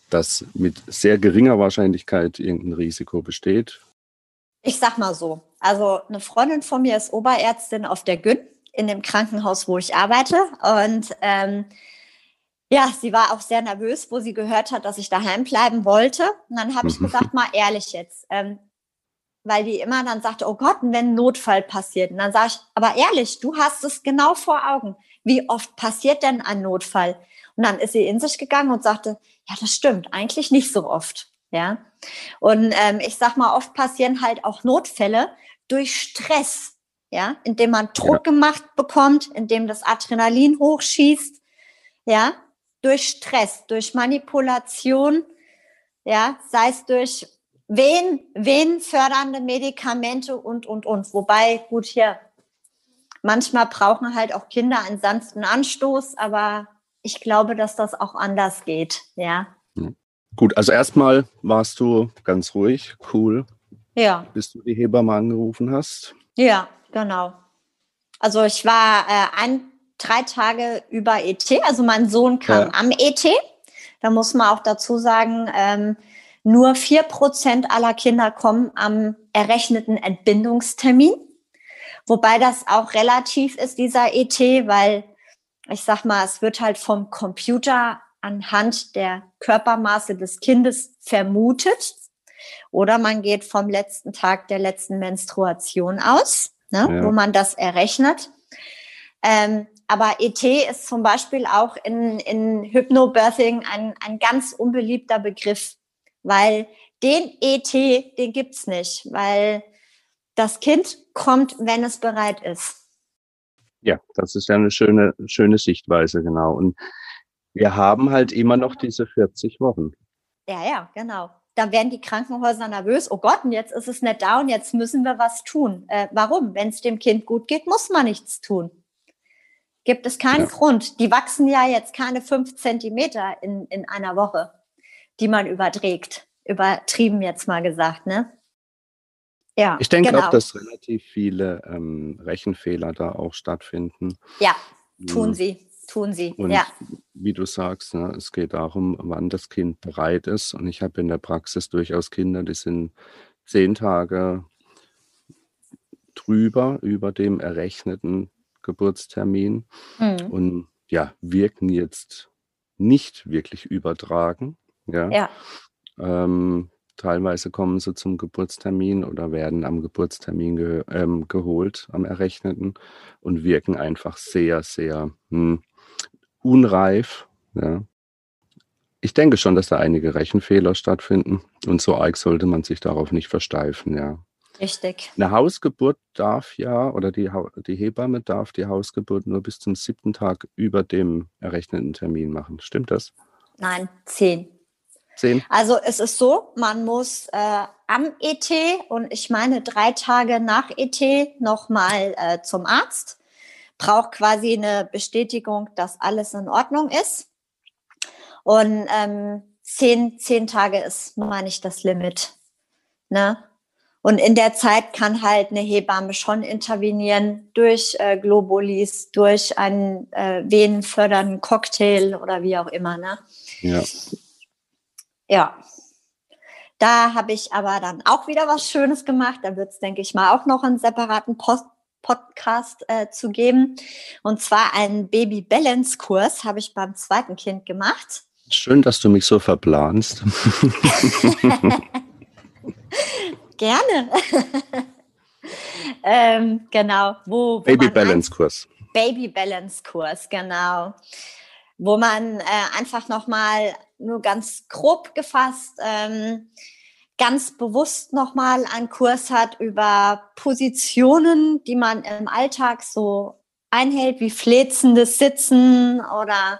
dass mit sehr geringer Wahrscheinlichkeit irgendein Risiko besteht. Ich sag mal so, also eine Freundin von mir ist Oberärztin auf der Gyn in dem Krankenhaus, wo ich arbeite und ähm, ja, sie war auch sehr nervös, wo sie gehört hat, dass ich daheim bleiben wollte. Und dann habe ich (laughs) gesagt, mal ehrlich jetzt, ähm, weil die immer dann sagte, oh Gott, wenn ein Notfall passiert. Und dann sage ich, aber ehrlich, du hast es genau vor Augen. Wie oft passiert denn ein Notfall? Und dann ist sie in sich gegangen und sagte, ja, das stimmt, eigentlich nicht so oft. Ja. Und ähm, ich sag mal, oft passieren halt auch Notfälle durch Stress, ja, indem man Druck ja. gemacht bekommt, indem das Adrenalin hochschießt, ja, durch Stress, durch Manipulation, ja, sei es durch wen, wen fördernde Medikamente und, und, und. Wobei, gut, hier, manchmal brauchen halt auch Kinder einen sanften Anstoß, aber ich glaube, dass das auch anders geht, ja. Hm. Gut, also erstmal warst du ganz ruhig, cool. Ja. Bis du die Hebamme angerufen hast. Ja, genau. Also ich war äh, ein, drei Tage über ET, also mein Sohn kam ja. am ET. Da muss man auch dazu sagen, ähm, nur vier Prozent aller Kinder kommen am errechneten Entbindungstermin. Wobei das auch relativ ist, dieser ET, weil ich sag mal, es wird halt vom Computer anhand der Körpermaße des Kindes vermutet. Oder man geht vom letzten Tag der letzten Menstruation aus, ne, ja. wo man das errechnet. Ähm, aber ET ist zum Beispiel auch in, in Hypnobirthing ein, ein ganz unbeliebter Begriff weil den ET, den gibt's nicht, weil das Kind kommt, wenn es bereit ist. Ja, das ist ja eine schöne, schöne Sichtweise, genau. Und wir haben halt immer noch diese 40 Wochen. Ja, ja, genau. Dann werden die Krankenhäuser nervös. Oh Gott, und jetzt ist es nicht da und jetzt müssen wir was tun. Äh, warum? Wenn es dem Kind gut geht, muss man nichts tun. Gibt es keinen ja. Grund. Die wachsen ja jetzt keine fünf Zentimeter in, in einer Woche die man überträgt. Übertrieben jetzt mal gesagt, ne? Ja, ich denke genau. auch, dass relativ viele ähm, Rechenfehler da auch stattfinden. Ja, tun hm. sie, tun sie. Und ja. wie du sagst, ne, es geht darum, wann das Kind bereit ist. Und ich habe in der Praxis durchaus Kinder, die sind zehn Tage drüber, über dem errechneten Geburtstermin mhm. und ja, wirken jetzt nicht wirklich übertragen. Ja. ja. Ähm, Teilweise kommen sie zum Geburtstermin oder werden am Geburtstermin ge ähm, geholt, am Errechneten und wirken einfach sehr, sehr hm, unreif. Ja. Ich denke schon, dass da einige Rechenfehler stattfinden und so arg sollte man sich darauf nicht versteifen, ja. Richtig. Eine Hausgeburt darf ja, oder die, die Hebamme darf die Hausgeburt nur bis zum siebten Tag über dem errechneten Termin machen. Stimmt das? Nein, zehn. Zehn? Also es ist so, man muss äh, am ET und ich meine drei Tage nach ET nochmal äh, zum Arzt, braucht quasi eine Bestätigung, dass alles in Ordnung ist. Und ähm, zehn, zehn Tage ist, meine ich, das Limit. Ne? Und in der Zeit kann halt eine Hebamme schon intervenieren durch äh, Globulis, durch einen äh, venenfördernden Cocktail oder wie auch immer. Ne? Ja. Ja. Da habe ich aber dann auch wieder was Schönes gemacht. Da wird es, denke ich mal, auch noch einen separaten Post Podcast äh, zu geben. Und zwar einen Baby Balance Kurs habe ich beim zweiten Kind gemacht. Schön, dass du mich so verplanst. (laughs) Gerne. (laughs) ähm, genau. Wo, wo Baby Balance Kurs. Baby Balance Kurs, genau. Wo man äh, einfach nochmal nur ganz grob gefasst ähm, ganz bewusst nochmal einen Kurs hat über Positionen, die man im Alltag so einhält, wie fläzendes Sitzen oder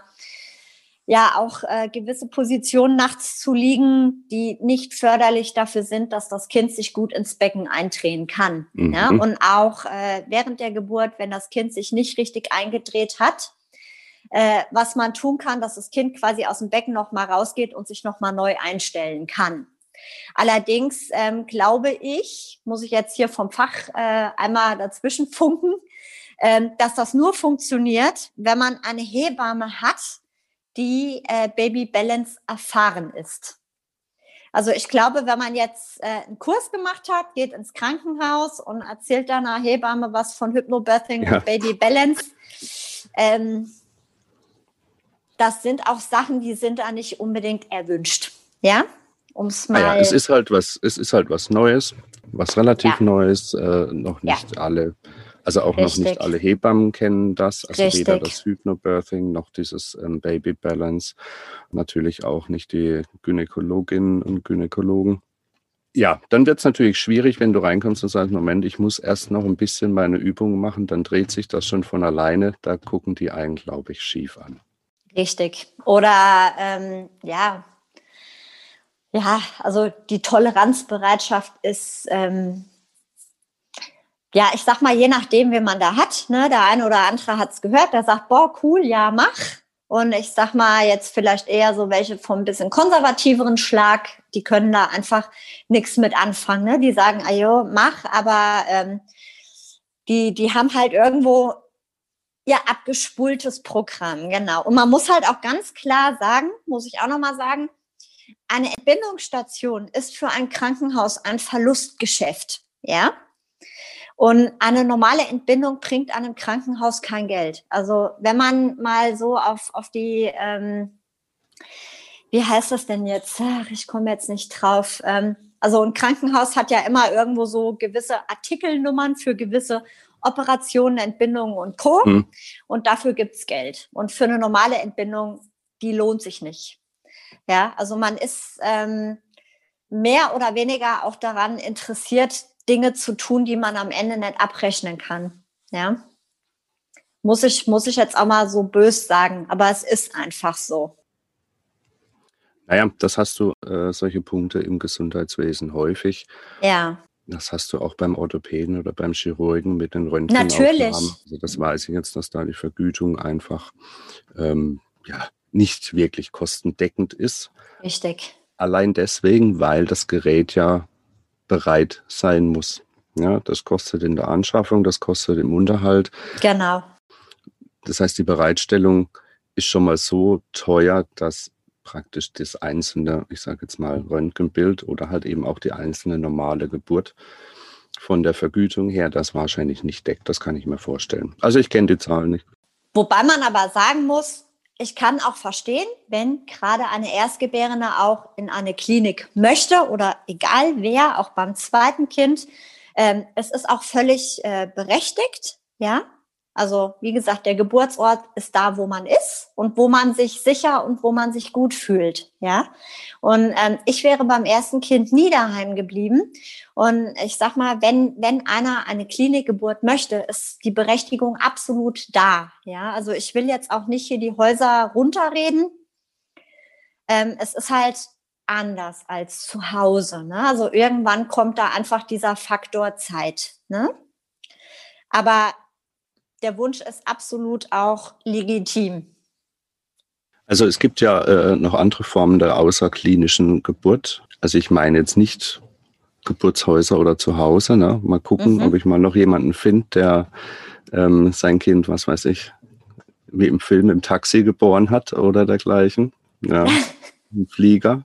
ja auch äh, gewisse Positionen nachts zu liegen, die nicht förderlich dafür sind, dass das Kind sich gut ins Becken eindrehen kann. Mhm. Ja? Und auch äh, während der Geburt, wenn das Kind sich nicht richtig eingedreht hat, äh, was man tun kann, dass das Kind quasi aus dem Becken nochmal rausgeht und sich nochmal neu einstellen kann. Allerdings ähm, glaube ich, muss ich jetzt hier vom Fach äh, einmal dazwischen funken, ähm, dass das nur funktioniert, wenn man eine Hebamme hat, die äh, Baby Balance erfahren ist. Also ich glaube, wenn man jetzt äh, einen Kurs gemacht hat, geht ins Krankenhaus und erzählt dann einer Hebamme was von Hypnobirthing ja. und Baby Balance, ähm, das sind auch Sachen, die sind da nicht unbedingt erwünscht. Ja, um's mal. Ah ja, es ist halt was, es ist halt was Neues, was relativ ja. Neues, äh, noch nicht ja. alle also auch Richtig. noch nicht alle Hebammen kennen das, also Richtig. weder das Hypnobirthing noch dieses ähm, Baby Balance, natürlich auch nicht die Gynäkologinnen und Gynäkologen. Ja, dann wird es natürlich schwierig, wenn du reinkommst und sagst, Moment, ich muss erst noch ein bisschen meine Übungen machen, dann dreht sich das schon von alleine. Da gucken die einen, glaube ich, schief an. Richtig. Oder ähm, ja, ja, also die Toleranzbereitschaft ist ähm, ja, ich sag mal, je nachdem, wen man da hat, ne, der eine oder andere hat es gehört, der sagt, boah, cool, ja, mach. Und ich sag mal, jetzt vielleicht eher so welche vom bisschen konservativeren Schlag, die können da einfach nichts mit anfangen. Ne? Die sagen, ayo, mach, aber ähm, die, die haben halt irgendwo ja abgespultes Programm, genau. Und man muss halt auch ganz klar sagen, muss ich auch nochmal sagen, eine Entbindungsstation ist für ein Krankenhaus ein Verlustgeschäft, ja. Und eine normale Entbindung bringt einem Krankenhaus kein Geld. Also wenn man mal so auf, auf die, ähm, wie heißt das denn jetzt? Ach, ich komme jetzt nicht drauf. Ähm, also ein Krankenhaus hat ja immer irgendwo so gewisse Artikelnummern für gewisse Operationen, Entbindungen und Co. Hm. Und dafür gibt's Geld. Und für eine normale Entbindung, die lohnt sich nicht. Ja, also man ist ähm, mehr oder weniger auch daran interessiert, Dinge zu tun, die man am Ende nicht abrechnen kann. Ja. Muss ich, muss ich jetzt auch mal so bös sagen, aber es ist einfach so. Naja, das hast du, äh, solche Punkte im Gesundheitswesen häufig. Ja. Das hast du auch beim Orthopäden oder beim Chirurgen mit den Röntgenaufnahmen. Natürlich. Also das weiß ich jetzt, dass da die Vergütung einfach ähm, ja, nicht wirklich kostendeckend ist. Richtig. Allein deswegen, weil das Gerät ja bereit sein muss. Ja, das kostet in der Anschaffung, das kostet im Unterhalt. Genau. Das heißt, die Bereitstellung ist schon mal so teuer, dass praktisch das einzelne, ich sage jetzt mal, Röntgenbild oder halt eben auch die einzelne normale Geburt von der Vergütung her das wahrscheinlich nicht deckt. Das kann ich mir vorstellen. Also ich kenne die Zahlen nicht. Wobei man aber sagen muss, ich kann auch verstehen, wenn gerade eine Erstgebärende auch in eine Klinik möchte oder egal wer, auch beim zweiten Kind. Ähm, es ist auch völlig äh, berechtigt, ja. Also wie gesagt, der Geburtsort ist da, wo man ist und wo man sich sicher und wo man sich gut fühlt, ja. Und ähm, ich wäre beim ersten Kind nie daheim geblieben. Und ich sag mal, wenn wenn einer eine Klinikgeburt möchte, ist die Berechtigung absolut da, ja. Also ich will jetzt auch nicht hier die Häuser runterreden. Ähm, es ist halt anders als zu Hause. Ne? Also irgendwann kommt da einfach dieser Faktor Zeit. Ne? Aber der Wunsch ist absolut auch legitim. Also es gibt ja äh, noch andere Formen der außerklinischen Geburt. Also ich meine jetzt nicht Geburtshäuser oder zu Hause. Ne? Mal gucken, mhm. ob ich mal noch jemanden finde, der ähm, sein Kind, was weiß ich, wie im Film im Taxi geboren hat oder dergleichen. Ja, (laughs) ein Flieger.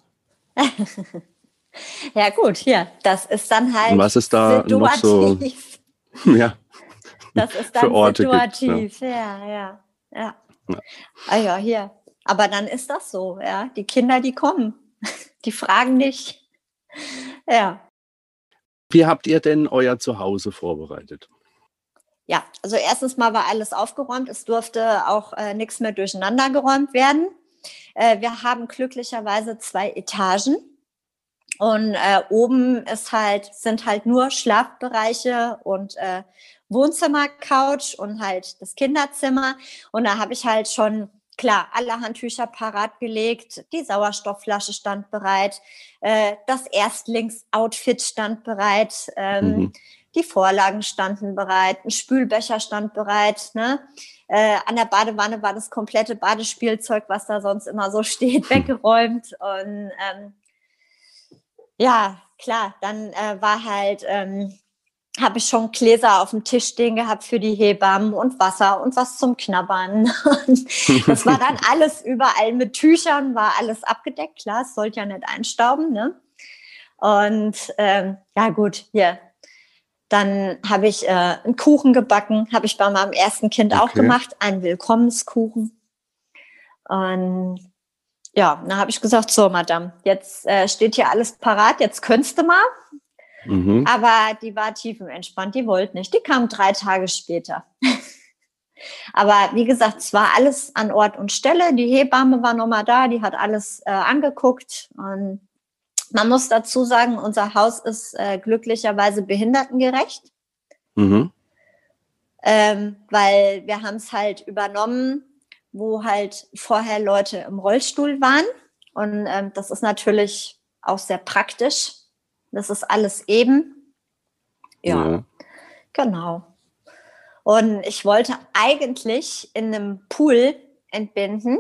(laughs) ja gut, hier, das ist dann halt. Und was ist da situativ. noch so? (laughs) Ja, das ist dann Orte situativ. Ja. ja, ja, ja. ja. Ah ja, hier. Aber dann ist das so, ja. Die Kinder, die kommen, (laughs) die fragen nicht. Ja. Wie habt ihr denn euer Zuhause vorbereitet? Ja, also erstens mal war alles aufgeräumt. Es durfte auch äh, nichts mehr durcheinander geräumt werden. Äh, wir haben glücklicherweise zwei Etagen. Und äh, oben ist halt, sind halt nur Schlafbereiche und äh, Wohnzimmer-Couch und halt das Kinderzimmer. Und da habe ich halt schon, klar, alle Handtücher parat gelegt, die Sauerstoffflasche stand bereit, äh, das Erstlingsoutfit stand bereit, ähm, mhm. die Vorlagen standen bereit, ein Spülbecher stand bereit. Ne? Äh, an der Badewanne war das komplette Badespielzeug, was da sonst immer so (laughs) steht, weggeräumt. Und ähm, ja, klar, dann äh, war halt ähm, habe ich schon Gläser auf dem Tisch stehen gehabt für die Hebammen und Wasser und was zum Knabbern. (laughs) Und das war dann (laughs) alles überall mit Tüchern, war alles abgedeckt. Klar, es sollte ja nicht einstauben. Ne? Und ähm, ja gut, hier. Dann habe ich äh, einen Kuchen gebacken, habe ich bei meinem ersten Kind okay. auch gemacht, einen Willkommenskuchen. Und ja, dann habe ich gesagt, so, Madame, jetzt äh, steht hier alles parat, jetzt könntest du mal. Mhm. Aber die war tiefenentspannt, die wollte nicht. Die kam drei Tage später. (laughs) Aber wie gesagt, es war alles an Ort und Stelle. Die Hebamme war nochmal da, die hat alles äh, angeguckt. Und man muss dazu sagen, unser Haus ist äh, glücklicherweise behindertengerecht. Mhm. Ähm, weil wir haben es halt übernommen, wo halt vorher Leute im Rollstuhl waren. Und ähm, das ist natürlich auch sehr praktisch, das ist alles eben. Ja, ja. genau. Und ich wollte eigentlich in einem Pool entbinden.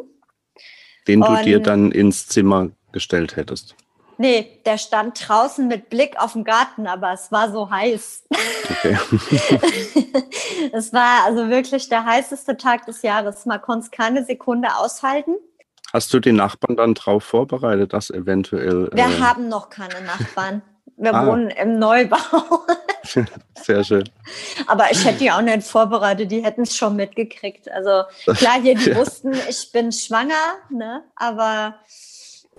Den du dir dann ins Zimmer gestellt hättest. Nee, der stand draußen mit Blick auf den Garten, aber es war so heiß. Okay. (laughs) es war also wirklich der heißeste Tag des Jahres. Man konnte es keine Sekunde aushalten. Hast du die Nachbarn dann darauf vorbereitet, dass eventuell. Wir äh, haben noch keine Nachbarn. Wir ah. wohnen im Neubau. (laughs) Sehr schön. Aber ich hätte die auch nicht vorbereitet, die hätten es schon mitgekriegt. Also klar, hier, die (laughs) ja. wussten, ich bin schwanger, ne? aber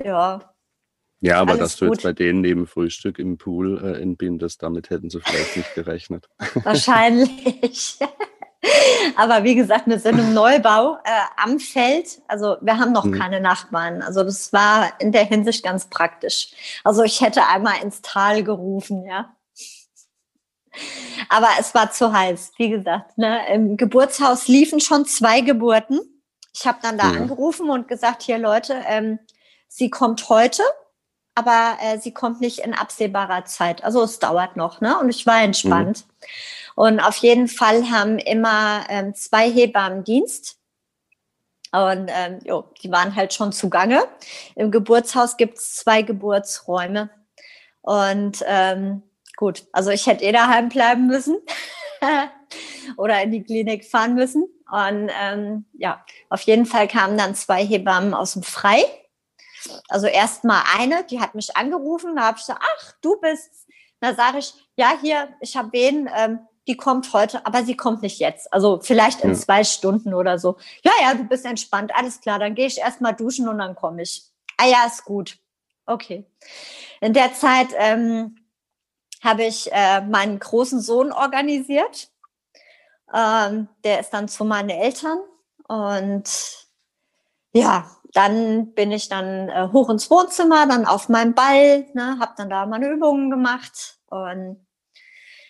ja. Ja, aber dass du gut. jetzt bei denen neben Frühstück im Pool äh, entbindest, damit hätten sie vielleicht nicht gerechnet. Wahrscheinlich. (laughs) Aber wie gesagt, wir sind im Neubau äh, am Feld. Also wir haben noch mhm. keine Nachbarn. Also das war in der Hinsicht ganz praktisch. Also ich hätte einmal ins Tal gerufen, ja. Aber es war zu heiß, wie gesagt. Ne? Im Geburtshaus liefen schon zwei Geburten. Ich habe dann da mhm. angerufen und gesagt, hier Leute, ähm, sie kommt heute, aber äh, sie kommt nicht in absehbarer Zeit. Also es dauert noch, ne? Und ich war entspannt. Mhm. Und auf jeden Fall haben immer ähm, zwei Hebammen Dienst. Und ähm, jo, die waren halt schon zugange. Im Geburtshaus gibt es zwei Geburtsräume. Und ähm, gut, also ich hätte eh daheim bleiben müssen (laughs) oder in die Klinik fahren müssen. Und ähm, ja, auf jeden Fall kamen dann zwei Hebammen aus dem Frei. Also erst mal eine, die hat mich angerufen, da habe ich gesagt, ach, du bist. Da sage ich, ja, hier, ich habe wen, ähm, die kommt heute, aber sie kommt nicht jetzt. Also vielleicht in ja. zwei Stunden oder so. Ja, ja, du bist entspannt, alles klar, dann gehe ich erstmal duschen und dann komme ich. Ah ja, ist gut. Okay. In der Zeit ähm, habe ich äh, meinen großen Sohn organisiert. Ähm, der ist dann zu meinen Eltern und ja, dann bin ich dann äh, hoch ins Wohnzimmer, dann auf meinem Ball, ne, habe dann da meine Übungen gemacht und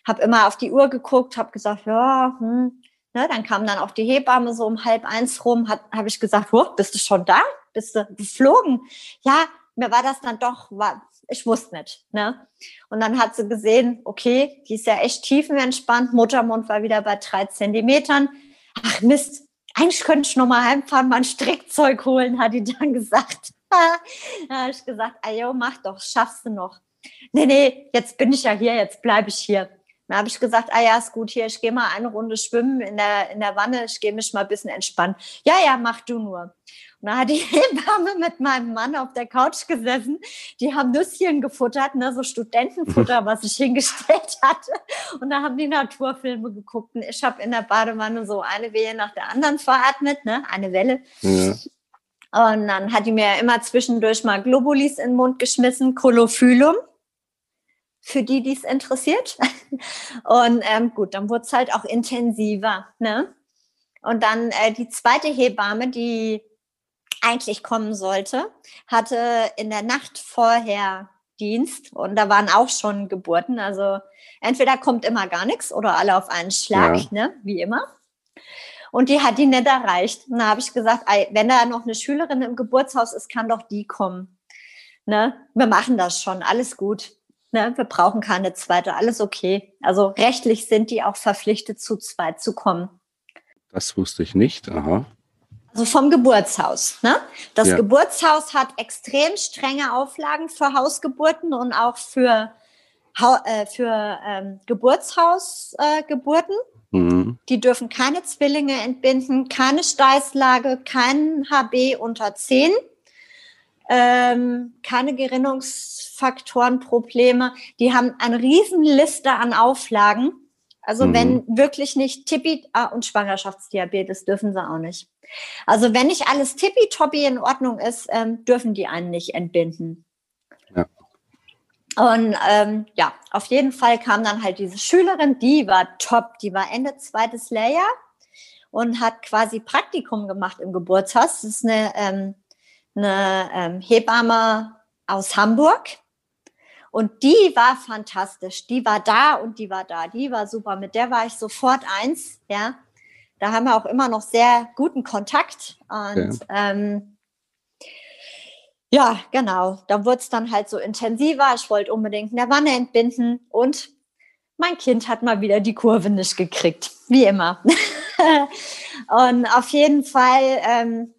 habe immer auf die Uhr geguckt, habe gesagt, ja, hm, ne, dann kam dann auch die Hebamme so um halb eins rum, habe ich gesagt, bist du schon da? Bist du geflogen? Ja, mir war das dann doch, war, ich wusste nicht. Ne? Und dann hat sie gesehen, okay, die ist ja echt tiefenentspannt, Muttermund war wieder bei drei Zentimetern. Ach Mist, eigentlich könnte ich noch mal heimfahren, mal ein Strickzeug holen, hat die dann (laughs) gesagt. da habe ich gesagt, ayo, mach doch, schaffst du noch. Nee, nee, jetzt bin ich ja hier, jetzt bleibe ich hier. Dann habe ich gesagt, ah ja, ist gut hier, ich gehe mal eine Runde schwimmen in der, in der Wanne, ich gehe mich mal ein bisschen entspannen. Ja, ja, mach du nur. Und da hat die (laughs) Hebamme mit meinem Mann auf der Couch gesessen. Die haben Nüsschen gefuttert, ne, so Studentenfutter, was ich hingestellt (laughs) hatte. Und da haben die Naturfilme geguckt. Und ich habe in der Badewanne so eine Wehe nach der anderen veratmet, ne, eine Welle. Ja. Und dann hat die mir immer zwischendurch mal Globulis in den Mund geschmissen, Kolophyllum für die, die es interessiert. Und ähm, gut, dann wurde es halt auch intensiver. Ne? Und dann äh, die zweite Hebamme, die eigentlich kommen sollte, hatte in der Nacht vorher Dienst und da waren auch schon Geburten. Also entweder kommt immer gar nichts oder alle auf einen Schlag, ja. ne? wie immer. Und die hat die nicht erreicht. Und da habe ich gesagt, wenn da noch eine Schülerin im Geburtshaus ist, kann doch die kommen. Ne? Wir machen das schon, alles gut. Ne, wir brauchen keine zweite, alles okay. Also rechtlich sind die auch verpflichtet, zu zweit zu kommen. Das wusste ich nicht. Aha. Also vom Geburtshaus. Ne? Das ja. Geburtshaus hat extrem strenge Auflagen für Hausgeburten und auch für, äh, für ähm, Geburtshausgeburten. Äh, mhm. Die dürfen keine Zwillinge entbinden, keine Steißlage, kein HB unter 10 ähm, keine Gerinnungsfaktorenprobleme. Die haben eine Riesenliste an Auflagen. Also mhm. wenn wirklich nicht Tippi ah, und Schwangerschaftsdiabetes dürfen sie auch nicht. Also wenn nicht alles tippitoppi in Ordnung ist, ähm, dürfen die einen nicht entbinden. Ja. Und ähm, ja, auf jeden Fall kam dann halt diese Schülerin, die war top, die war Ende zweites Lehrjahr und hat quasi Praktikum gemacht im Geburtshaus. Das ist eine ähm, eine ähm, Hebamme aus Hamburg. Und die war fantastisch. Die war da und die war da. Die war super. Mit der war ich sofort eins. Ja, da haben wir auch immer noch sehr guten Kontakt. Und ja, ähm, ja genau. Da wurde es dann halt so intensiver. Ich wollte unbedingt in der Wanne entbinden und mein Kind hat mal wieder die Kurve nicht gekriegt, wie immer. (laughs) und auf jeden Fall ähm,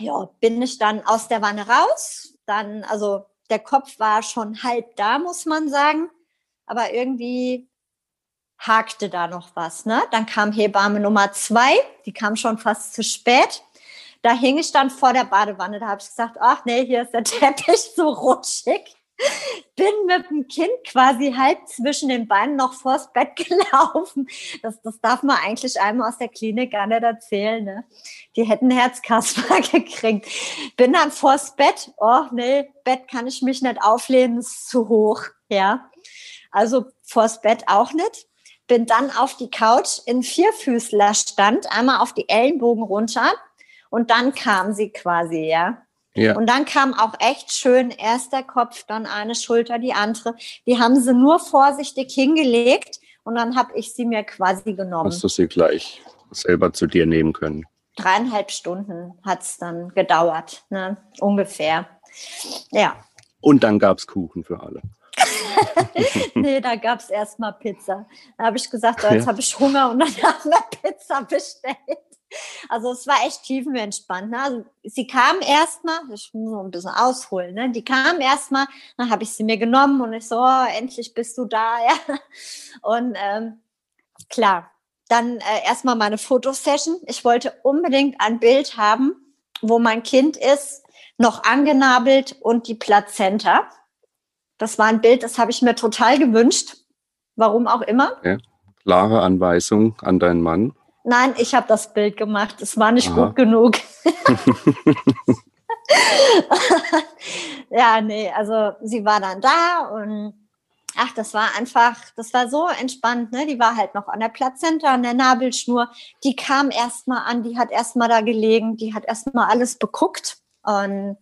ja, bin ich dann aus der Wanne raus. Dann, also der Kopf war schon halb da, muss man sagen. Aber irgendwie hakte da noch was. Ne? Dann kam Hebamme Nummer zwei, die kam schon fast zu spät. Da hing ich dann vor der Badewanne. Da habe ich gesagt, ach nee, hier ist der (laughs) Teppich so rutschig (laughs) bin mit dem Kind quasi halb zwischen den Beinen noch vors Bett (laughs) gelaufen. Das, das darf man eigentlich einem aus der Klinik gar nicht erzählen. Ne? Die hätten Herzkasper (laughs) gekriegt. Bin dann vors Bett. Oh nee, Bett kann ich mich nicht auflehnen, ist zu hoch. Ja, also vors Bett auch nicht. Bin dann auf die Couch in Vierfüßlerstand, einmal auf die Ellenbogen runter und dann kam sie quasi, ja. Ja. Und dann kam auch echt schön erst der Kopf, dann eine Schulter, die andere. Die haben sie nur vorsichtig hingelegt und dann habe ich sie mir quasi genommen. Hast du sie gleich selber zu dir nehmen können? Dreieinhalb Stunden hat es dann gedauert, ne? ungefähr. Ja. Und dann gab es Kuchen für alle. (laughs) nee, da gab es erstmal Pizza. Da habe ich gesagt, so, jetzt ja. habe ich Hunger und dann haben wir Pizza bestellt. Also es war echt tiefenentspannt. Ne? Also sie kam erstmal, ich muss noch ein bisschen ausholen, ne? die kam erstmal, dann habe ich sie mir genommen und ich so, oh, endlich bist du da. (laughs) Ja? Und ähm, klar, dann äh, erstmal meine Fotosession. Ich wollte unbedingt ein Bild haben, wo mein Kind ist, noch angenabelt und die Plazenta. Das war ein Bild, das habe ich mir total gewünscht. Warum auch immer. Ja, Klare Anweisung an deinen Mann? Nein, ich habe das Bild gemacht. Es war nicht Aha. gut genug. (laughs) (laughs) ja, nee, also sie war dann da und ach, das war einfach, das war so entspannt, ne? Die war halt noch an der Plazenta, an der Nabelschnur. Die kam erstmal an, die hat erstmal da gelegen, die hat erstmal alles beguckt und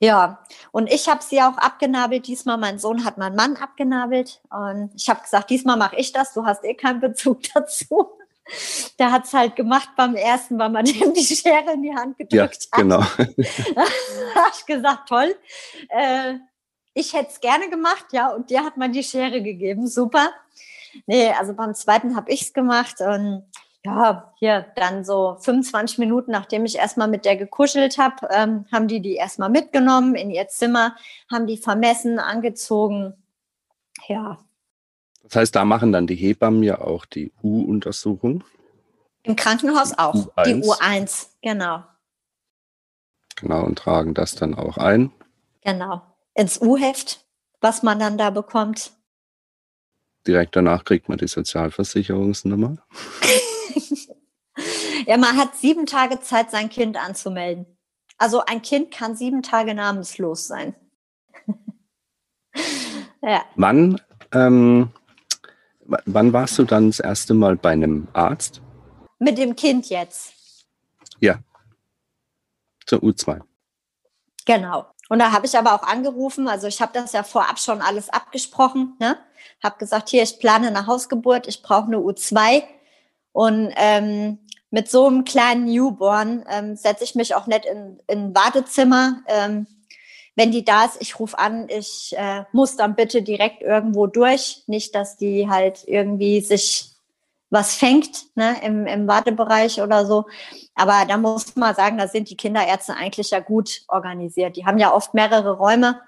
ja, und ich habe sie auch abgenabelt. Diesmal, mein Sohn hat meinen Mann abgenabelt. Und ich habe gesagt, diesmal mache ich das, du hast eh keinen Bezug (laughs) dazu. Der hat es halt gemacht beim ersten, weil man (laughs) ihm die Schere in die Hand gedrückt ja, genau. hat. Genau. (laughs) habe ich gesagt, toll. Äh, ich hätte es gerne gemacht, ja, und dir hat man die Schere gegeben. Super. Nee, also beim zweiten habe ich es gemacht und ja, hier dann so 25 Minuten, nachdem ich erstmal mit der gekuschelt habe, ähm, haben die die erstmal mitgenommen in ihr Zimmer, haben die vermessen, angezogen. Ja. Das heißt, da machen dann die Hebammen ja auch die U-Untersuchung. Im Krankenhaus auch, U1. die U1, genau. Genau, und tragen das dann auch ein. Genau, ins U-Heft, was man dann da bekommt. Direkt danach kriegt man die Sozialversicherungsnummer. (laughs) ja, man hat sieben Tage Zeit, sein Kind anzumelden. Also ein Kind kann sieben Tage namenslos sein. (laughs) ja. Wann, ähm, wann warst du dann das erste Mal bei einem Arzt? Mit dem Kind jetzt. Ja. Zur U2. Genau. Und da habe ich aber auch angerufen, also ich habe das ja vorab schon alles abgesprochen, ne? habe gesagt, hier, ich plane eine Hausgeburt, ich brauche eine U2 und ähm, mit so einem kleinen Newborn ähm, setze ich mich auch nicht in, in Wartezimmer. Ähm, wenn die da ist, ich rufe an, ich äh, muss dann bitte direkt irgendwo durch. Nicht, dass die halt irgendwie sich was fängt ne, im, im Wartebereich oder so. Aber da muss man sagen, da sind die Kinderärzte eigentlich ja gut organisiert. Die haben ja oft mehrere Räume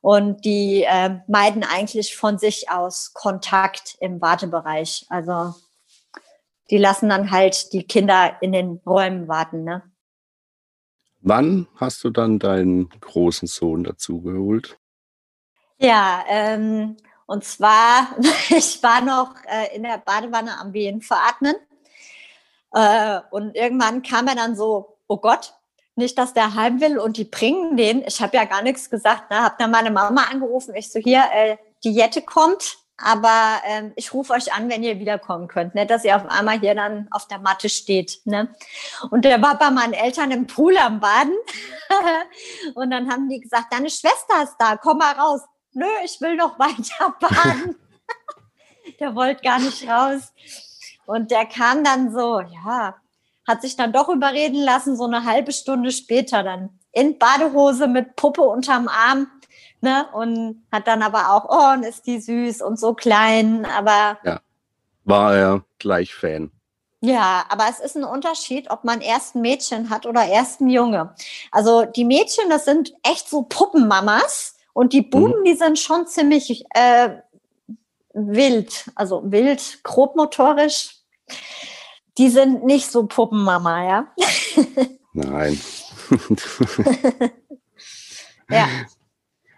und die äh, meiden eigentlich von sich aus Kontakt im Wartebereich. Also die lassen dann halt die Kinder in den Räumen warten. Ne? Wann hast du dann deinen großen Sohn dazugeholt? Ja, ähm, und zwar, (laughs) ich war noch äh, in der Badewanne am Wehen veratmen. Äh, und irgendwann kam er dann so, oh Gott, nicht, dass der heim will und die bringen den. Ich habe ja gar nichts gesagt. Ne? Habe dann meine Mama angerufen. Ich so, hier, äh, die Jette kommt, aber ähm, ich rufe euch an, wenn ihr wiederkommen könnt. Ne? Dass ihr auf einmal hier dann auf der Matte steht. Ne? Und der war bei meinen Eltern im Pool am Baden. (laughs) und dann haben die gesagt, deine Schwester ist da, komm mal raus nö, ich will noch (laughs) weiter baden. (laughs) der wollte gar nicht raus. Und der kam dann so, ja, hat sich dann doch überreden lassen, so eine halbe Stunde später dann in Badehose mit Puppe unterm Arm. Ne? Und hat dann aber auch, oh, und ist die süß und so klein, aber. Ja, war er gleich Fan. Ja, aber es ist ein Unterschied, ob man erst ein Mädchen hat oder erst ein Junge. Also die Mädchen, das sind echt so Puppenmamas. Und die Buben, mhm. die sind schon ziemlich äh, wild, also wild, grobmotorisch. Die sind nicht so Puppenmama, ja? Nein. (laughs) (laughs) ja.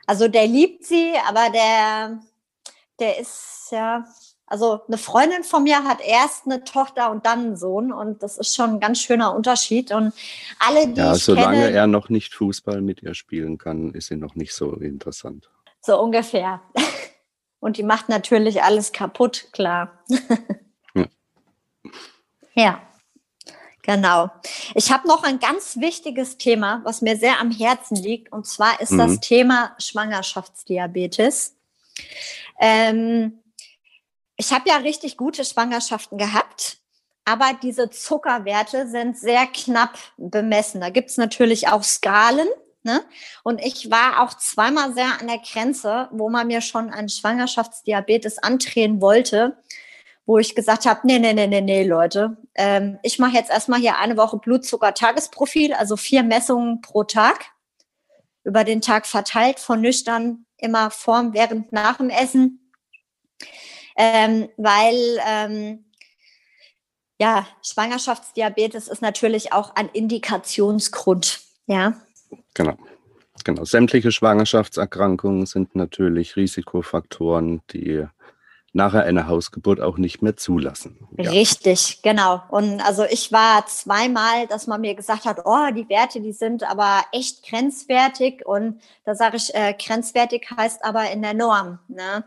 Also der liebt sie, aber der, der ist ja, also eine Freundin von mir hat erst eine Tochter und dann einen Sohn und das ist schon ein ganz schöner Unterschied. Und alle, die ja, ich solange kenne, er noch nicht Fußball mit ihr spielen kann, ist sie noch nicht so interessant. So ungefähr. (laughs) Und die macht natürlich alles kaputt, klar. ja. ja. Genau. Ich habe noch ein ganz wichtiges Thema, was mir sehr am Herzen liegt, und zwar ist mhm. das Thema Schwangerschaftsdiabetes. Ähm, ich habe ja richtig gute Schwangerschaften gehabt, aber diese Zuckerwerte sind sehr knapp bemessen. Da gibt es natürlich auch Skalen. Ne? Und ich war auch zweimal sehr an der Grenze, wo man mir schon einen Schwangerschaftsdiabetes andrehen wollte, wo ich gesagt habe, nee, nee, nee, nee, nee, Leute, ähm, ich mache jetzt erstmal hier eine Woche Blutzucker-Tagesprofil, also vier Messungen pro Tag, über den Tag verteilt, von nüchtern, immer vorm, während, nach dem Essen ähm, weil ähm, ja, Schwangerschaftsdiabetes ist natürlich auch ein Indikationsgrund, ja. Genau. Genau. Sämtliche Schwangerschaftserkrankungen sind natürlich Risikofaktoren, die nachher eine Hausgeburt auch nicht mehr zulassen. Ja. Richtig, genau. Und also ich war zweimal, dass man mir gesagt hat, oh, die Werte, die sind aber echt grenzwertig. Und da sage ich, äh, grenzwertig heißt aber in der Norm. Ne?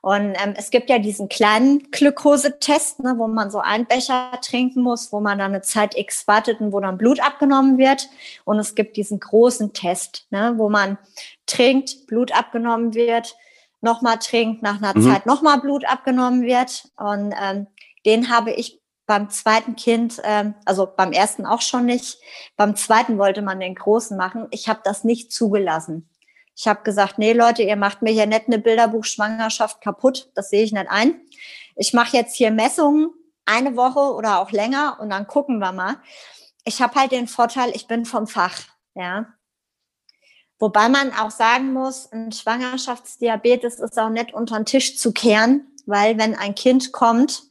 Und ähm, es gibt ja diesen kleinen Glukosetest, ne, wo man so einen Becher trinken muss, wo man dann eine Zeit X wartet und wo dann Blut abgenommen wird. Und es gibt diesen großen Test, ne, wo man trinkt, Blut abgenommen wird, nochmal trinkt, nach einer mhm. Zeit nochmal Blut abgenommen wird. Und ähm, den habe ich beim zweiten Kind, ähm, also beim ersten auch schon nicht, beim zweiten wollte man den großen machen. Ich habe das nicht zugelassen. Ich habe gesagt, nee Leute, ihr macht mir hier nicht eine Bilderbuchschwangerschaft kaputt, das sehe ich nicht ein. Ich mache jetzt hier Messungen eine Woche oder auch länger und dann gucken wir mal. Ich habe halt den Vorteil, ich bin vom Fach, ja. Wobei man auch sagen muss, ein Schwangerschaftsdiabetes ist auch nicht unter den Tisch zu kehren, weil wenn ein Kind kommt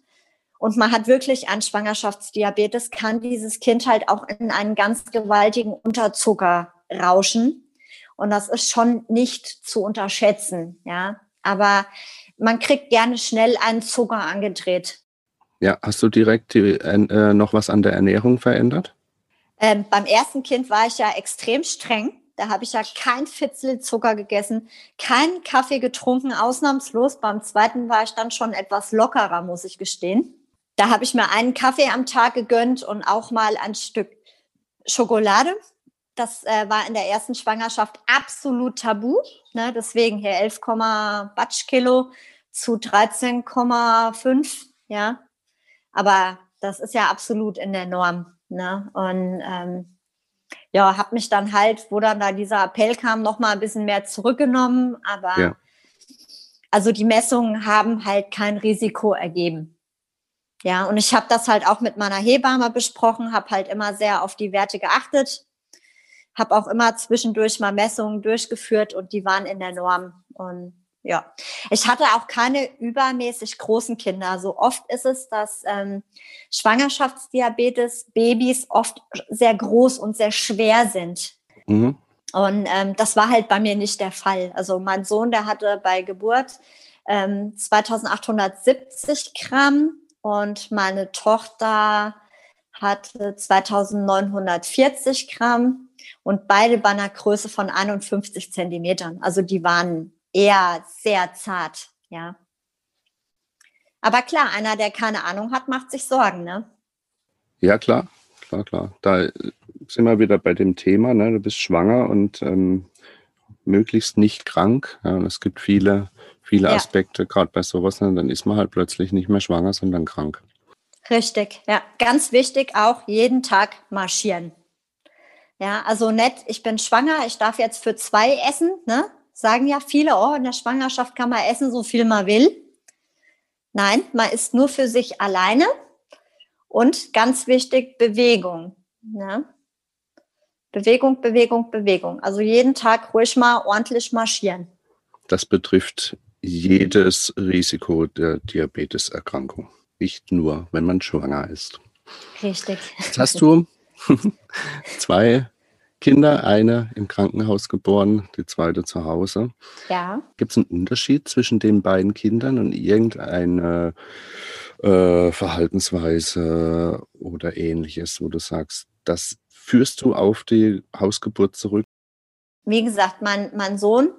und man hat wirklich einen Schwangerschaftsdiabetes, kann dieses Kind halt auch in einen ganz gewaltigen Unterzucker rauschen. Und das ist schon nicht zu unterschätzen, ja. Aber man kriegt gerne schnell einen Zucker angedreht. Ja, hast du direkt die, äh, noch was an der Ernährung verändert? Ähm, beim ersten Kind war ich ja extrem streng. Da habe ich ja kein Fitzel Zucker gegessen, keinen Kaffee getrunken, ausnahmslos. Beim zweiten war ich dann schon etwas lockerer, muss ich gestehen. Da habe ich mir einen Kaffee am Tag gegönnt und auch mal ein Stück Schokolade. Das äh, war in der ersten Schwangerschaft absolut tabu. Ne? Deswegen hier 11, Batsch Kilo zu 13,5. Ja, aber das ist ja absolut in der Norm. Ne? Und ähm, ja, habe mich dann halt, wo dann da dieser Appell kam, noch mal ein bisschen mehr zurückgenommen. Aber ja. also die Messungen haben halt kein Risiko ergeben. Ja, und ich habe das halt auch mit meiner Hebamme besprochen, habe halt immer sehr auf die Werte geachtet habe auch immer zwischendurch mal Messungen durchgeführt und die waren in der Norm. Und ja, ich hatte auch keine übermäßig großen Kinder. So oft ist es, dass ähm, Schwangerschaftsdiabetes Babys oft sehr groß und sehr schwer sind. Mhm. Und ähm, das war halt bei mir nicht der Fall. Also mein Sohn, der hatte bei Geburt ähm, 2870 Gramm und meine Tochter hatte 2940 Gramm und beide bei einer Größe von 51 Zentimetern. Also die waren eher sehr zart, ja. Aber klar, einer, der keine Ahnung hat, macht sich Sorgen, ne? Ja, klar, klar, klar. Da sind wir wieder bei dem Thema, ne? Du bist schwanger und ähm, möglichst nicht krank. Ja, und es gibt viele, viele ja. Aspekte, gerade bei sowas, ne? dann ist man halt plötzlich nicht mehr schwanger, sondern krank. Richtig, ja. Ganz wichtig auch jeden Tag marschieren. Ja, also nett, ich bin schwanger, ich darf jetzt für zwei essen, ne? Sagen ja viele, oh, in der Schwangerschaft kann man essen, so viel man will. Nein, man isst nur für sich alleine. Und ganz wichtig, Bewegung. Ne? Bewegung, Bewegung, Bewegung. Also jeden Tag ruhig mal ordentlich marschieren. Das betrifft jedes Risiko der Diabeteserkrankung. Nicht nur, wenn man schwanger ist. Richtig. Jetzt hast du (laughs) (laughs) zwei Kinder, eine im Krankenhaus geboren, die zweite zu Hause. Ja. Gibt es einen Unterschied zwischen den beiden Kindern und irgendeine äh, Verhaltensweise oder ähnliches, wo du sagst, das führst du auf die Hausgeburt zurück? Wie gesagt, mein, mein Sohn,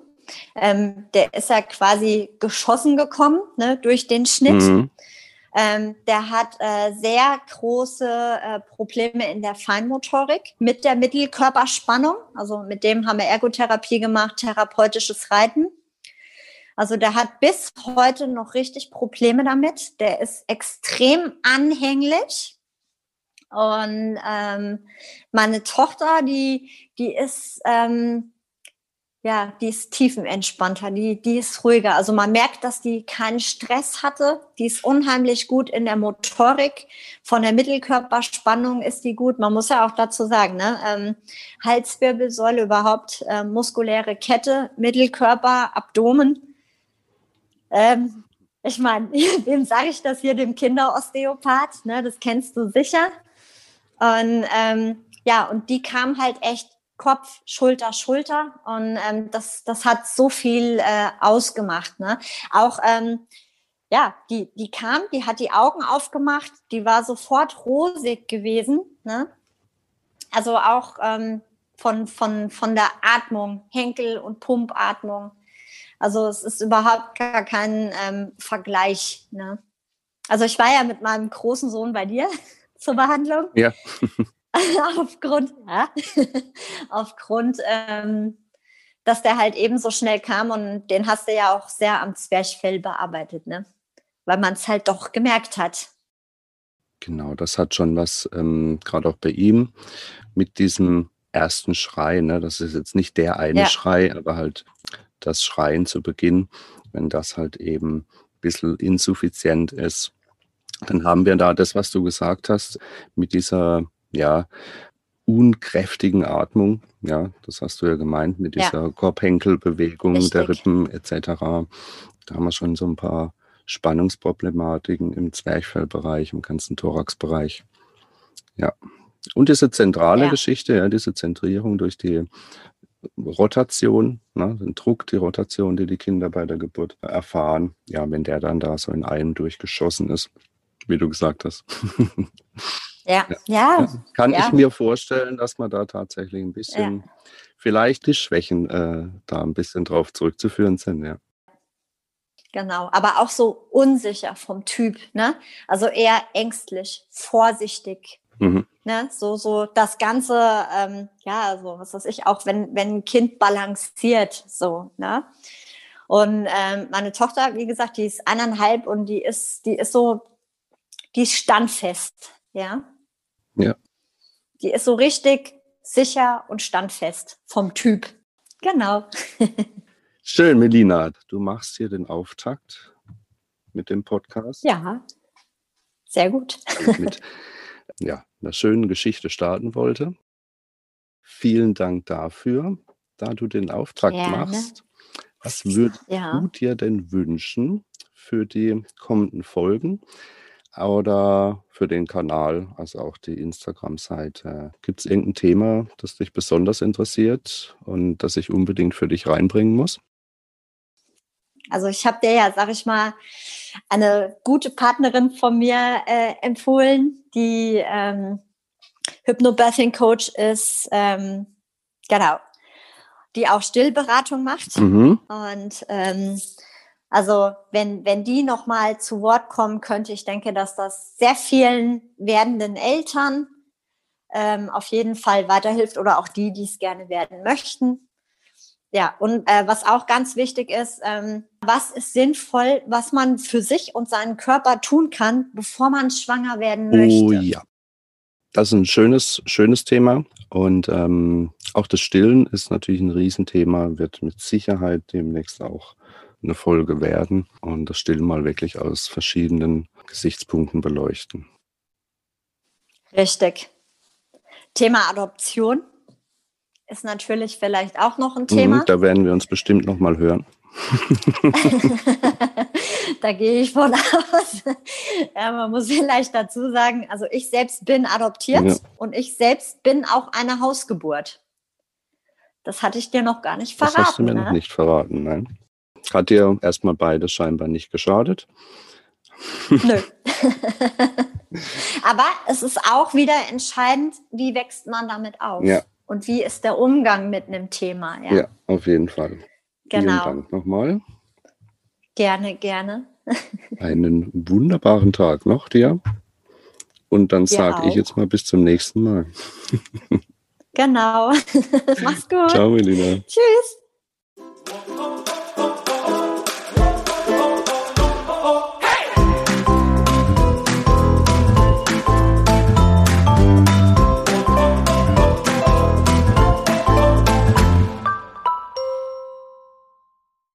ähm, der ist ja quasi geschossen gekommen ne, durch den Schnitt. Mhm. Ähm, der hat äh, sehr große äh, Probleme in der Feinmotorik mit der Mittelkörperspannung. Also mit dem haben wir Ergotherapie gemacht, therapeutisches Reiten. Also der hat bis heute noch richtig Probleme damit. Der ist extrem anhänglich. Und ähm, meine Tochter, die, die ist ähm, ja, die ist tiefenentspannter, die, die ist ruhiger. Also man merkt, dass die keinen Stress hatte. Die ist unheimlich gut in der Motorik. Von der Mittelkörperspannung ist die gut. Man muss ja auch dazu sagen, ne? Ähm, Halswirbelsäule überhaupt, äh, muskuläre Kette, Mittelkörper, Abdomen. Ähm, ich meine, (laughs) wem sage ich das hier, dem Kinderosteopath? Ne? Das kennst du sicher. Und ähm, ja, und die kam halt echt Kopf, Schulter, Schulter. Und ähm, das, das hat so viel äh, ausgemacht. Ne? Auch ähm, ja, die, die kam, die hat die Augen aufgemacht, die war sofort rosig gewesen. Ne? Also auch ähm, von, von, von der Atmung, Henkel- und Pumpatmung. Also es ist überhaupt gar kein ähm, Vergleich. Ne? Also ich war ja mit meinem großen Sohn bei dir (laughs) zur Behandlung. Ja. (laughs) (laughs) aufgrund, ja, (laughs) aufgrund, ähm, dass der halt eben so schnell kam und den hast du ja auch sehr am Zwerchfell bearbeitet, ne? Weil man es halt doch gemerkt hat. Genau, das hat schon was, ähm, gerade auch bei ihm, mit diesem ersten Schrei, ne? Das ist jetzt nicht der eine ja. Schrei, aber halt das Schreien zu Beginn, wenn das halt eben ein bisschen insuffizient ist, dann haben wir da das, was du gesagt hast, mit dieser ja, unkräftigen Atmung. Ja, das hast du ja gemeint, mit dieser ja. Korbhenkelbewegung Richtig. der Rippen etc. Da haben wir schon so ein paar Spannungsproblematiken im Zwerchfellbereich, im ganzen Thoraxbereich. Ja. Und diese zentrale ja. Geschichte, ja, diese Zentrierung durch die Rotation, ne, den Druck, die Rotation, die die Kinder bei der Geburt erfahren, ja, wenn der dann da so in einem durchgeschossen ist, wie du gesagt hast. (laughs) Ja, ja. Kann ja. ich mir vorstellen, dass man da tatsächlich ein bisschen, ja. vielleicht die Schwächen äh, da ein bisschen drauf zurückzuführen sind, ja. Genau, aber auch so unsicher vom Typ, ne? Also eher ängstlich, vorsichtig. Mhm. Ne? So, so das Ganze, ähm, ja, also was weiß ich, auch wenn, wenn ein Kind balanciert, so, ne? Und ähm, meine Tochter, wie gesagt, die ist eineinhalb und die ist, die ist so, die ist standfest, ja. Ja. Die ist so richtig sicher und standfest vom Typ. Genau. (laughs) Schön, Melina. Du machst hier den Auftakt mit dem Podcast. Ja, sehr gut. mit (laughs) ja, einer schönen Geschichte starten wollte. Vielen Dank dafür, da du den Auftakt Gerne. machst. Was würdest ja. du dir denn wünschen für die kommenden Folgen? Oder für den Kanal, also auch die Instagram-Seite. Gibt es irgendein Thema, das dich besonders interessiert und das ich unbedingt für dich reinbringen muss? Also ich habe dir ja, sag ich mal, eine gute Partnerin von mir äh, empfohlen, die ähm, Hypnobirthing Coach ist, ähm, genau, die auch Stillberatung macht. Mhm. Und ähm, also wenn, wenn die nochmal zu Wort kommen könnte, ich denke, dass das sehr vielen werdenden Eltern ähm, auf jeden Fall weiterhilft oder auch die, die es gerne werden möchten. Ja, und äh, was auch ganz wichtig ist, ähm, was ist sinnvoll, was man für sich und seinen Körper tun kann, bevor man schwanger werden möchte. Oh ja. Das ist ein schönes, schönes Thema. Und ähm, auch das Stillen ist natürlich ein Riesenthema, wird mit Sicherheit demnächst auch eine Folge werden und das Stillen mal wirklich aus verschiedenen Gesichtspunkten beleuchten. Richtig. Thema Adoption ist natürlich vielleicht auch noch ein Thema. Mhm, da werden wir uns bestimmt noch mal hören. (laughs) da gehe ich von aus. Ja, man muss vielleicht dazu sagen, also ich selbst bin adoptiert ja. und ich selbst bin auch eine Hausgeburt. Das hatte ich dir noch gar nicht verraten. Das hast du mir ne? noch nicht verraten, nein. Hat dir erstmal beides scheinbar nicht geschadet? (laughs) Nö. (laughs) Aber es ist auch wieder entscheidend, wie wächst man damit auf? Ja. Und wie ist der Umgang mit einem Thema? Ja, ja auf jeden Fall. Genau. Vielen Dank nochmal. Gerne, gerne. (laughs) Einen wunderbaren Tag noch dir. Und dann sage ich jetzt mal bis zum nächsten Mal. genau. Mach's gut. Ciao, Melina. Tschüss.